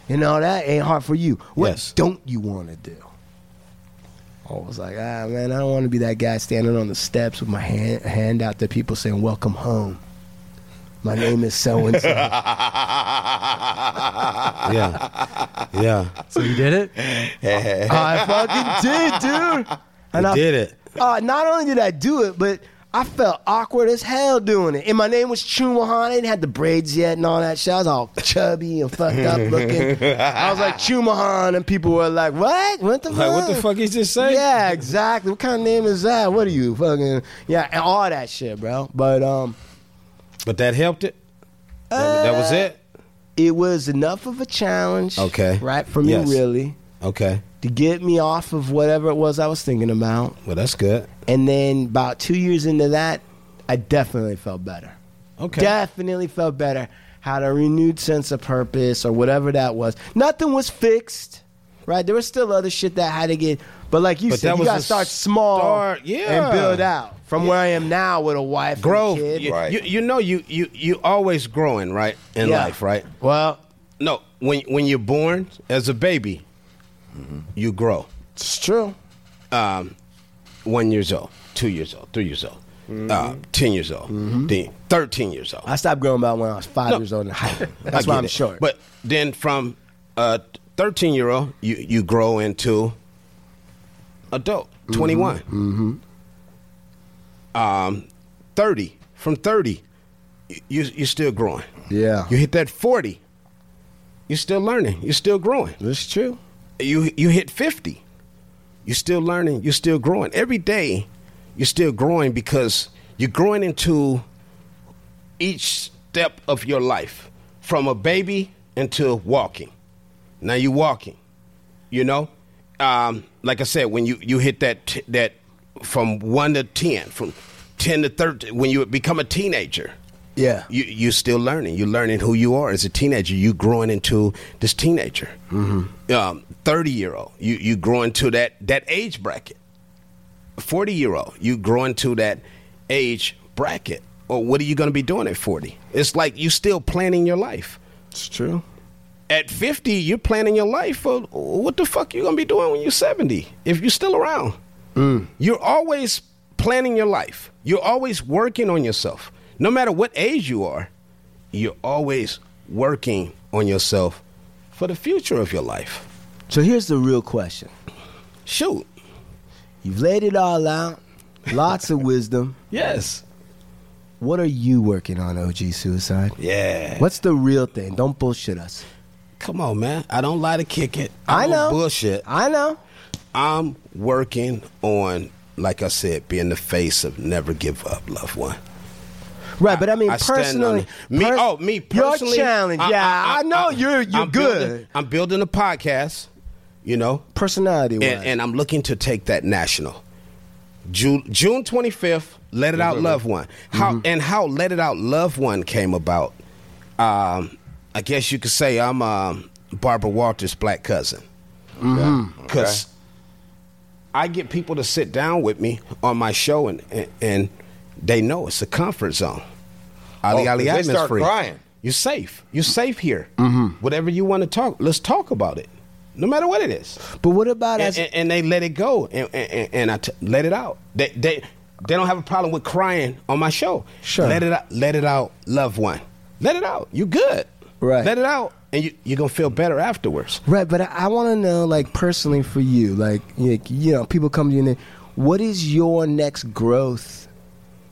and all that ain't hard for you. What Yes. don't you want to do?" I was like, "Ah, man, I don't want to be that guy standing on the steps with my hand hand out to people saying, "Welcome home." My name is so and so. Yeah. Yeah. So you did it? I fucking did, dude. And You I did it. Uh, not only did I do it, but I felt awkward as hell doing it. And my name was Chumahan. I didn't have the braids yet and all that shit. I was all chubby and fucked up looking. I was like Chumahan, and people were like, "What? What the Like, fuck? what the fuck he just saying?" Yeah, exactly. What kind of name is that? What are you fucking? Yeah, and all that shit, bro. But um, But that helped it. That, that was it. it was enough of a challenge. Okay. right for me, Yes. really, Okay. To get me off of whatever it was I was thinking about. Well, that's good. And then about two years into that, I definitely felt better. Okay. Definitely felt better. Had a renewed sense of purpose or whatever that was. Nothing was fixed, right? There was still other shit that had to get, but like you But said, you gotta start small start, yeah. and build out. From where I am now with a wife, Growth. and a kid. You, you, you know you you you always growing, right? In Yeah. life, right? Well, No, when when you're born as a baby, you grow. It's true. Um, one years old, two years old, three years old, uh, ten years old, then thirteen years old. I stopped growing about when I was five No. years old. That's why I'm it. short. But then from a 13 year old, you, you grow into adult, 21. Mm-hmm. Um, 30. From 30, you, you, you're still growing. yeah, You hit that 40, you're still learning. You're still growing. that's true. You, you hit 50, you're still learning. You're still growing. Every day, you're still growing because you're growing into each step of your life from a baby into walking. Now you're walking, you know. Um, like I said, when you, you hit that t- that from one to ten, from ten to thirteen, when you become a teenager, Yeah, you you're still learning. You're learning who you are as a teenager. You're growing into this teenager. Mm-hmm. Um, Thirty year old, you you grow into that that age bracket. Forty year old, you grow into that age bracket. Or what are you going to be doing at forty? It's like you still planning your life. it's true. At fifty, you're planning your life for what the fuck are you going to be doing when you're seventy if you're still around. Mm. You're always planning your life. You're always working on yourself. No matter what age you are, you're always working on yourself for the future of your life. So here's the real question. Shoot. You've laid it all out. Lots of wisdom. Yes. What are you working on, OG Cuicide? Yeah. What's the real thing? Don't bullshit us. Come on, man. I don't lie to kick it. I don't know. Bullshit. I know. I'm working on, like I said, being the face of never give up, loved one. Right, but I mean, I personally, me. pers- oh, me personally. Your challenge, yeah, I, know you're you're I'm good. Building, I'm building a podcast. You know, Personality and, and I'm looking to take that national. June June 25th, Let It Out, Love One. How Mm-hmm. and how Let It Out, Love One came about. Um, I guess you could say I'm um, Barbara Walters' black cousin. Mm-hmm. Because I get people to sit down with me on my show, and and, and they know it's a comfort zone. Ali Oh, Ali 'cause they start free. crying. You're safe. You're safe here. Whatever you want to talk, let's talk about it. No matter what it is but what about and, as and, and they let it go and, and, and I t- let it out. They, they they don't have a problem with crying on my show. Sure. let it out. Let it out. Loved one, let it out. You good? Right. Let it out, and you you're gonna feel better afterwards. right? But I, I want to know, like personally for you, like you you know, people come to you and they, what is your next growth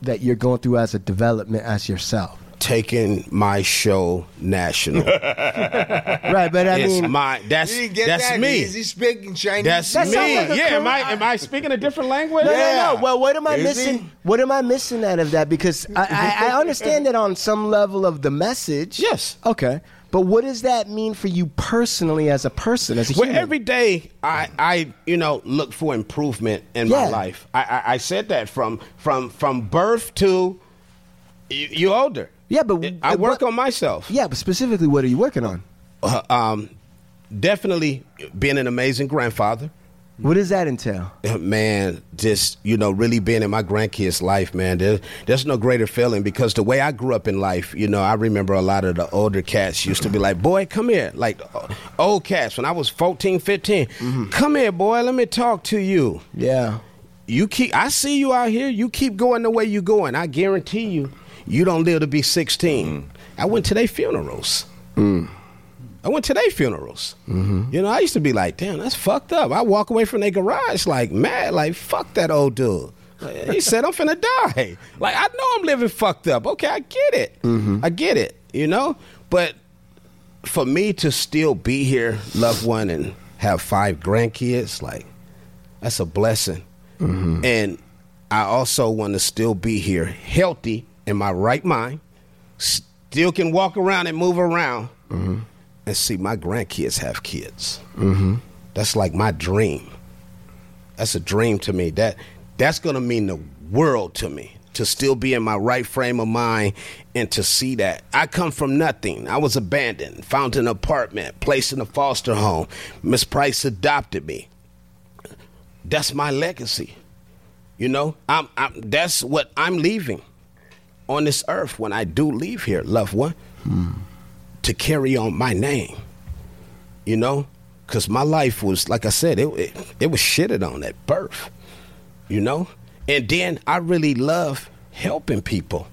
that you're going through as a development as yourself? Taking my show national. Right, but I it's mean, my that's You didn't get that's that? me. Is he speaking Chinese? That's That me. like yeah. Am I am I speaking a different language? No, Yeah. no, no. Well, what am I Is missing? he? What am I missing out of that? Because I, I, I understand that on some level of the message. Yes. Okay. But what does that mean for you personally as a person, as a Well, human? every day I, I, you know, look for improvement in Yeah. my life. I, I, I said that from from from birth to You, you older. Yeah, but I work on myself. Yeah, but specifically, what are you working on? Uh, um, definitely being an amazing grandfather. What does that entail? Man, just you know, really being in my grandkids' life, man. There, there's no greater feeling because the way I grew up in life, you know, I remember a lot of the older cats used to be like, "Boy, come here," like uh, old cats when I was 14, 15. Come here, boy, let me talk to you. Yeah. You keep. I see you out here. You keep going the way you're going. I guarantee you, you don't live to be 16. Mm-hmm. I went to their funerals. Mm. I went to their funerals. Mm-hmm. You know, I used to be like, damn, that's fucked up. I walk away from their garage like mad, like fuck that old dude. He said I'm finna die. Like I know I'm living fucked up. Okay, I get it. Mm-hmm. I get it. You know, but for me to still be here, loved one, and have five grandkids, like that's a blessing. And I also want to still be here, healthy in my right mind, still can walk around and move around, and see my grandkids have kids. Mm-hmm. That's like my dream. That's a dream to me. That that's gonna mean the world to me to still be in my right frame of mind and to see that I come from nothing. I was abandoned, found an apartment, placed in a foster home. Miss Price adopted me. That's my legacy. You know, I'm, I'm that's what I'm leaving on this earth when I do leave here, loved one, to carry on my name. You know, because my life was like I said, it, it it was shitted on at birth. You know, and then I really love helping people.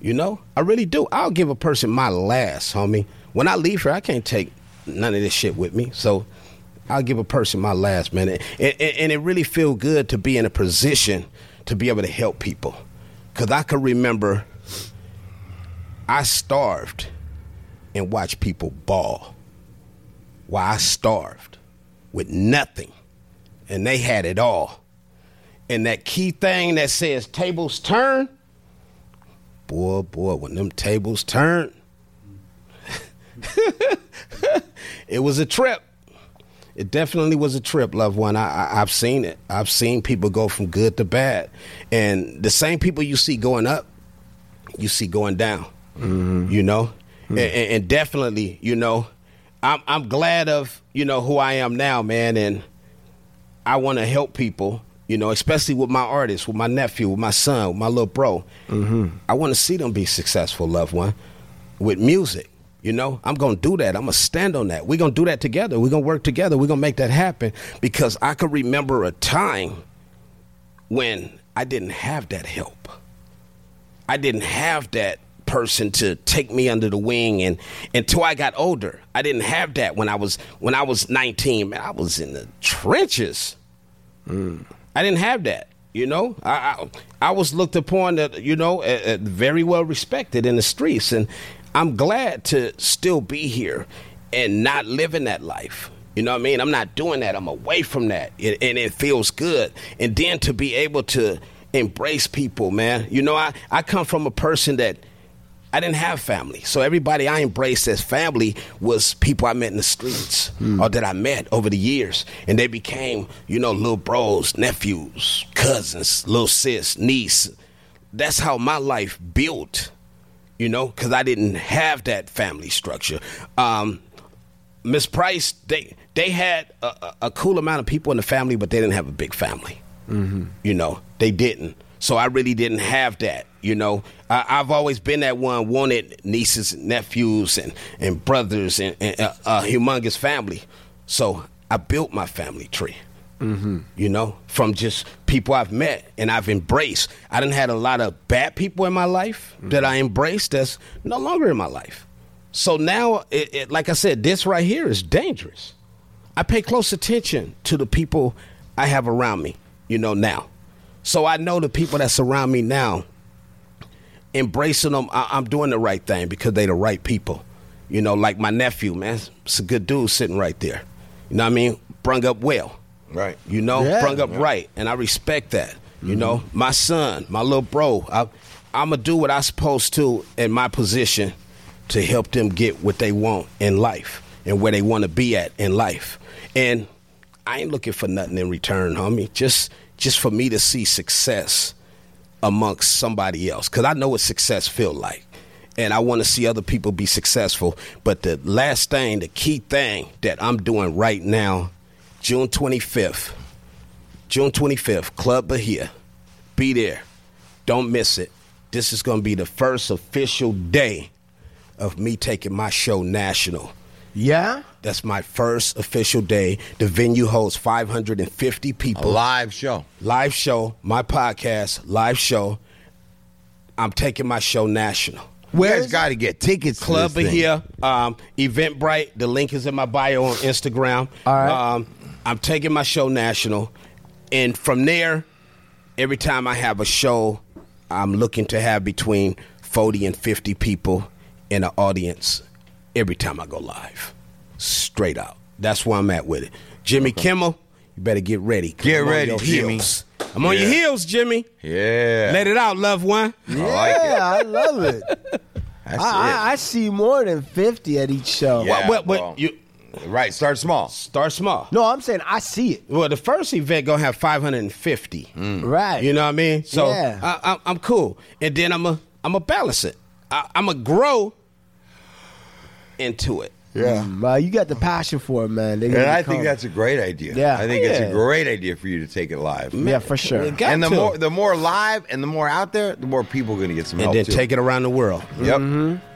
You know, I really do. I'll give a person my last, homie. When I leave here, I can't take none of this shit with me. So I'll give a person my last, man. And, and, and it really feel good to be in a position to be able to help people. Because I can remember I starved and watched people ball while I starved with nothing. And they had it all. And that key thing that says tables turn, boy, boy, when them tables turn, it was a trip. It definitely was a trip, loved one. I, I, I've seen it. I've seen people go from good to bad, and the same people you see going up, you see going down. Mm-hmm. You know, hmm. and, and and definitely, you know, I'm I'm glad of you know who I am now, man, and I want to help people. You know, especially with my artists, with my nephew, with my son, with my little bro. Mm-hmm. I want to see them be successful, loved one, with music. You know, I'm gonna do that. I'm gonna stand on that. We're gonna do that together. We're gonna work together. We're gonna make that happen because I can remember a time when I didn't have that help. I didn't have that person to take me under the wing and until I got older. I didn't have that when I was when I was 19, man. I was in the trenches. Mm. I didn't have that. You know, I, I I was looked upon that you know very well respected in the streets, and I'm glad to still be here and not living that life. You know what I mean? I'm not doing that. I'm away from that, It- and it feels good. And then to be able to embrace people, man. You know, I I come from a person that I didn't have family. So everybody I embraced as family was people I met in the streets hmm. or that I met over the years. And they became, you know, little bros, nephews, cousins, little sis, niece. That's how my life built, you know, because I didn't have that family structure. Um, Miss Price, they they had a, a, a cool amount of people in the family, but they didn't have a big family. You know, they didn't. So I really didn't have that. You know, I, I've always been that one wanted nieces, and nephews, and and brothers, and, and uh, a humongous family. So I built my family tree. Mm-hmm. You know, from just people I've met and I've embraced. I didn't had a lot of bad people in my life that I embraced that's no longer in my life. So now, it, it, like I said, this right here is dangerous. I pay close attention to the people I have around me, you know, now. So I know the people that surround me now, embracing them, I, I'm doing the right thing because they the right people. You know, like my nephew, man, it's a good dude sitting right there. You know what I mean? Brung up well. Right. You know, Yeah. brung up Yeah. right, and I respect that. You mm-hmm. know, my son, my little bro, I, I'm gonna do what I'm supposed to in my position to help them get what they want in life and where they want to be at in life. And I ain't looking for nothing in return, homie. Just, just for me to see success amongst somebody else because I know what success feel like. And I want to see other people be successful. But the last thing, the key thing that I'm doing right now, June 25th, June 25th, Club Bahia. Be there. Don't miss it. This is going to be the first official day of me taking my show national. Yeah? That's my first official day. The venue holds 550 people. A live show. Live show, my podcast, live show. I'm taking my show national. you guys got to get tickets. to Club this thing. Bahia, um, Eventbrite. The link is in my bio on Instagram. All right. Um, I'm taking my show national, and from there, every time I have a show, I'm looking to have between 40 and 50 people in the audience every time I go live. Straight out. That's where I'm at with it. Jimmy Kimmel, you better get ready. Get I'm ready, Jimmy. heels. I'm on your heels, Jimmy. Yeah. Let it out, loved one. I like it. Yeah, I love it. That's I, it. I, I see more than 50 at each show. Yeah, What- what- well, you right. Start small. start small. No, I'm saying I see it. Well, the first event gonna have 550. Mm. Right. You know what I mean? So Yeah. I, I, I'm cool, and then I'm a I'm a balance it. I, I'm a grow into it. Yeah. Mm. Well, you got the passion for it, man. And need to I think that's a great idea. Yeah. I think it's a great idea for you to take it live. Yeah, for sure. Got and the to. more the more live and the more out there, the more people are going to get some and help then too. take it around the world. Yep. Mm-hmm.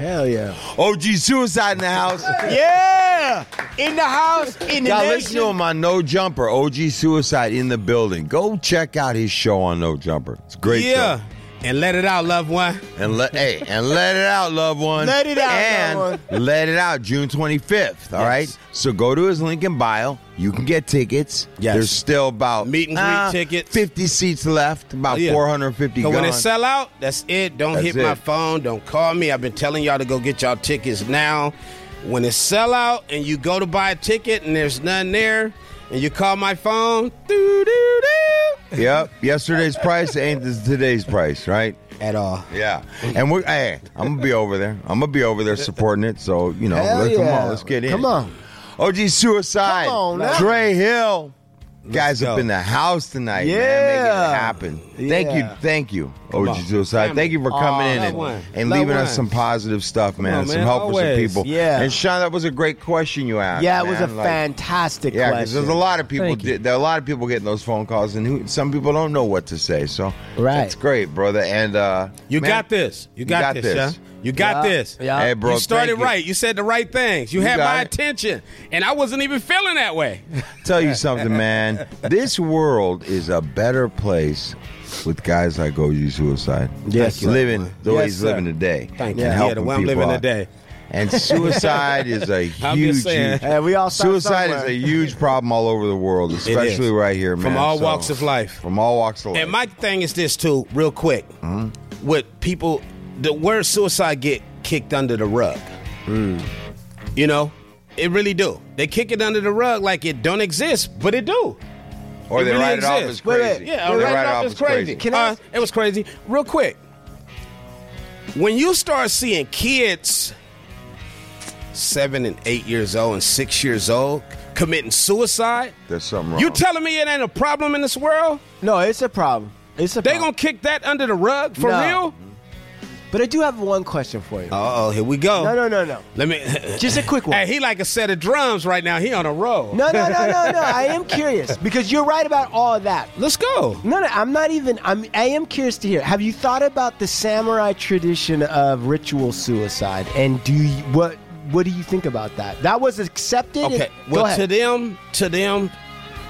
Hell yeah. OG Cuicide in the house. Yeah! In the house, in the Y'all nation. listen to him on No Jumper. OG Cuicide in the building. Go check out his show on No Jumper. It's a great yeah, show. And let it out, loved one. And let hey, and let it out, loved one. Let it out, and loved let it out, June twenty fifth. All Yes. right. So go to his link in bio. You can get tickets. Yes. There's still about Meet and greet ah, tickets. Fifty seats left. About Oh, yeah. four hundred fifty. But when it sell out, that's it. Don't That's hit my phone. Don't call me. I've been telling y'all to go get y'all tickets now. When it sell out and you go to buy a ticket and there's none there, and you call my phone, doo doo doo. Yep. Yesterday's price ain't today's price, right? At all. Yeah. And we're hey, I'm gonna be over there. I'm gonna be over there supporting it. So, you know, Hell let's, come on, let's get in. Come on. OG Cuicide. Come on. Dre Hill. Guys go. up in the house tonight, man. Making Yeah. it happen. Thank you, thank you, Come OG on. Suicide. Thank you for coming Aw, in and, one. and Love leaving us some positive stuff, man. on, some man. help for some people. Yeah. And Sean, that was a great question you asked. Yeah, it was a man. Like, fantastic yeah, because question. there's a lot of people. Did, there are a lot of people getting those phone calls, and who, some people don't know what to say. So Right. that's great, brother. And uh, You man, got this. You got, this, Sean. You got Yeah. this. Yeah. Hey, bro, you started thank you. right. You said the right things. You, You had my it. attention, and I wasn't even feeling that way. Tell you something, man. This world is a better place with guys like OG Cuicide. Yes, sir. living the way Yes, he's sir. living today. Thank and you. Yeah, helping the way I'm living out. today. And suicide is a I'm huge, just saying. huge- Hey, we all start suicide is a huge problem all over the world, especially right here, man. From all So, walks of life. From all walks of life. And my thing is this too, real quick. Mm-hmm. With people, the word suicide get kicked under the rug. You know, it really do. They kick it under the rug like it don't exist, but it do. or it they really write it off as crazy. wait. Yeah, they they write it off as as crazy. crazy. Uh, it was crazy. Real quick, when you start seeing kids seven and eight years old and six years old committing suicide, There's something wrong. you telling me it ain't a problem in this world? No, it's a problem. It's a They problem. gonna kick that under the rug for No. real? But I do have one question for you. Oh, here we go. No, no, no, no. Let me. Just a quick one. Hey, he like a set of drums right now. He on a roll. No, no, no, no, no. I am curious because you're right about all of that. Let's go. No, no, I'm not even. I'm. I am curious to hear. Have you thought about the samurai tradition of ritual suicide? And do you, what? What do you think about that? That was accepted. Okay. Go Well, to them, to them,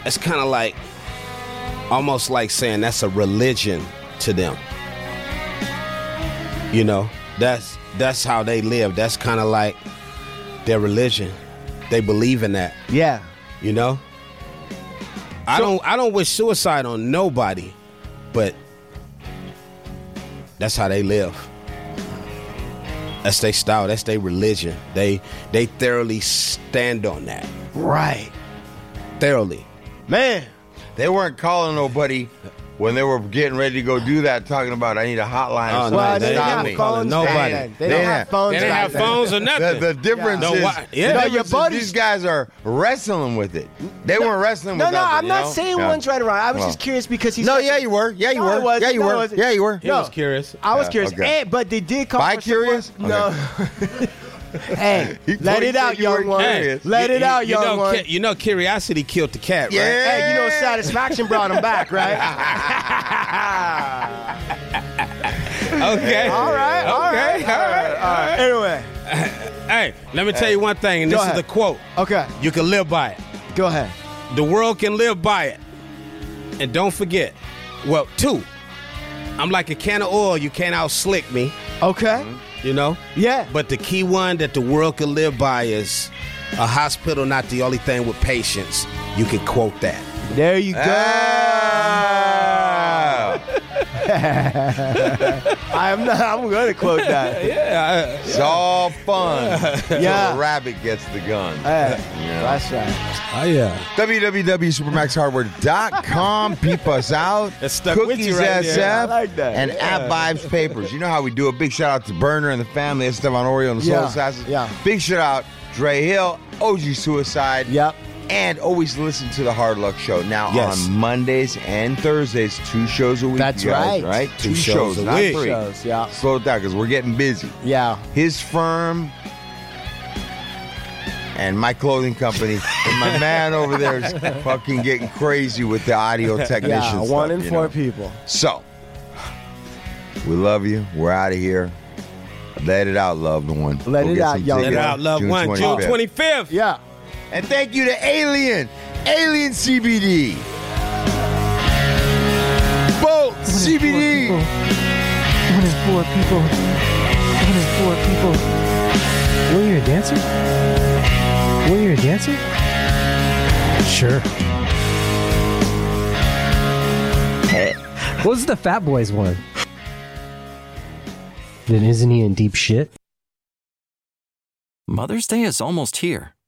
it's kind of like almost like saying that's a religion to them. You know, that's that's how they live. That's kind of like their religion. They believe in that. yeah. You know. I don't. I don't wish suicide on nobody, but that's how they live. That's their style. That's their religion. They they thoroughly stand on that. Right. Thoroughly. Man. They weren't calling nobody when they were getting ready to go do that, talking about I need a hotline. Oh, or no, something they to didn't stop have me. phones Nobody. back then. They didn't have phones They didn't have phones or nothing. the difference No, is, why- the yeah. No, difference your is buddies- these guys are wrestling with it. They weren't wrestling No, with no, nothing, I'm you not know? saying Yeah. one's right or wrong. I was Well. just curious because he's No, yeah, you were. Yeah, you No, were. wasn't. Yeah, you No, were. Yeah, you were. He was curious. I was curious, okay. and, but they did call. Bi for support. curious? No. hey, let it out, you young one. curious. Let You- it out, you young know, one. cu- you know, curiosity killed the cat, right? Yeah. Hey, you know, satisfaction brought him back, right? Okay. all right, all Okay. right, all right, all right. Anyway, Hey, let me tell you one thing, and Go this ahead. is the quote. okay, You can live by it. go ahead. The world can live by it. And don't forget, well, two, I'm like a can of oil. You can't out slick me, Okay, mm-hmm. You know? yeah. But the key one that the world can live by is a hospital not the only thing with patients. You can quote that. There you go. Ah. I am not. I'm going to quote that. Yeah. It's all fun. Yeah. the rabbit gets the gun. Hey, Yeah. that's right. Oh, yeah. www.supermaxhardware.com. Peep us out. That stuck with Cookies you right SF there. I like that. and Yeah. at Vibes Papers. You know how we do a big shout out to Berner and the family, and Esteban Oreo and the Soul Yeah, Assassins. yeah. Big shout out Dre Hill, OG Cuicide. Yep. And always listen to the Hard Luck Show. Now Yes. on Mondays and Thursdays, two shows a week. That's guys, right. Right? Two Two, shows shows, a not week. three. Shows, yeah. Slow it down because we're getting busy. Yeah. His firm and my clothing company and my man over there is fucking getting crazy with the audio technician. Yeah. stuff, One in four know? people. So, we love you. We're out of here. Let it out, loved one. Let Go it out, some young Let it tickets. out, love one. June 25th. 25th. Yeah. And thank you to Alien, Alien CBD. Bolt CBD. One is four people. One is four people. Were you a dancer? Were you a dancer? Sure. What's the Fat Boys one? Then isn't he in deep shit? Mother's Day is almost here,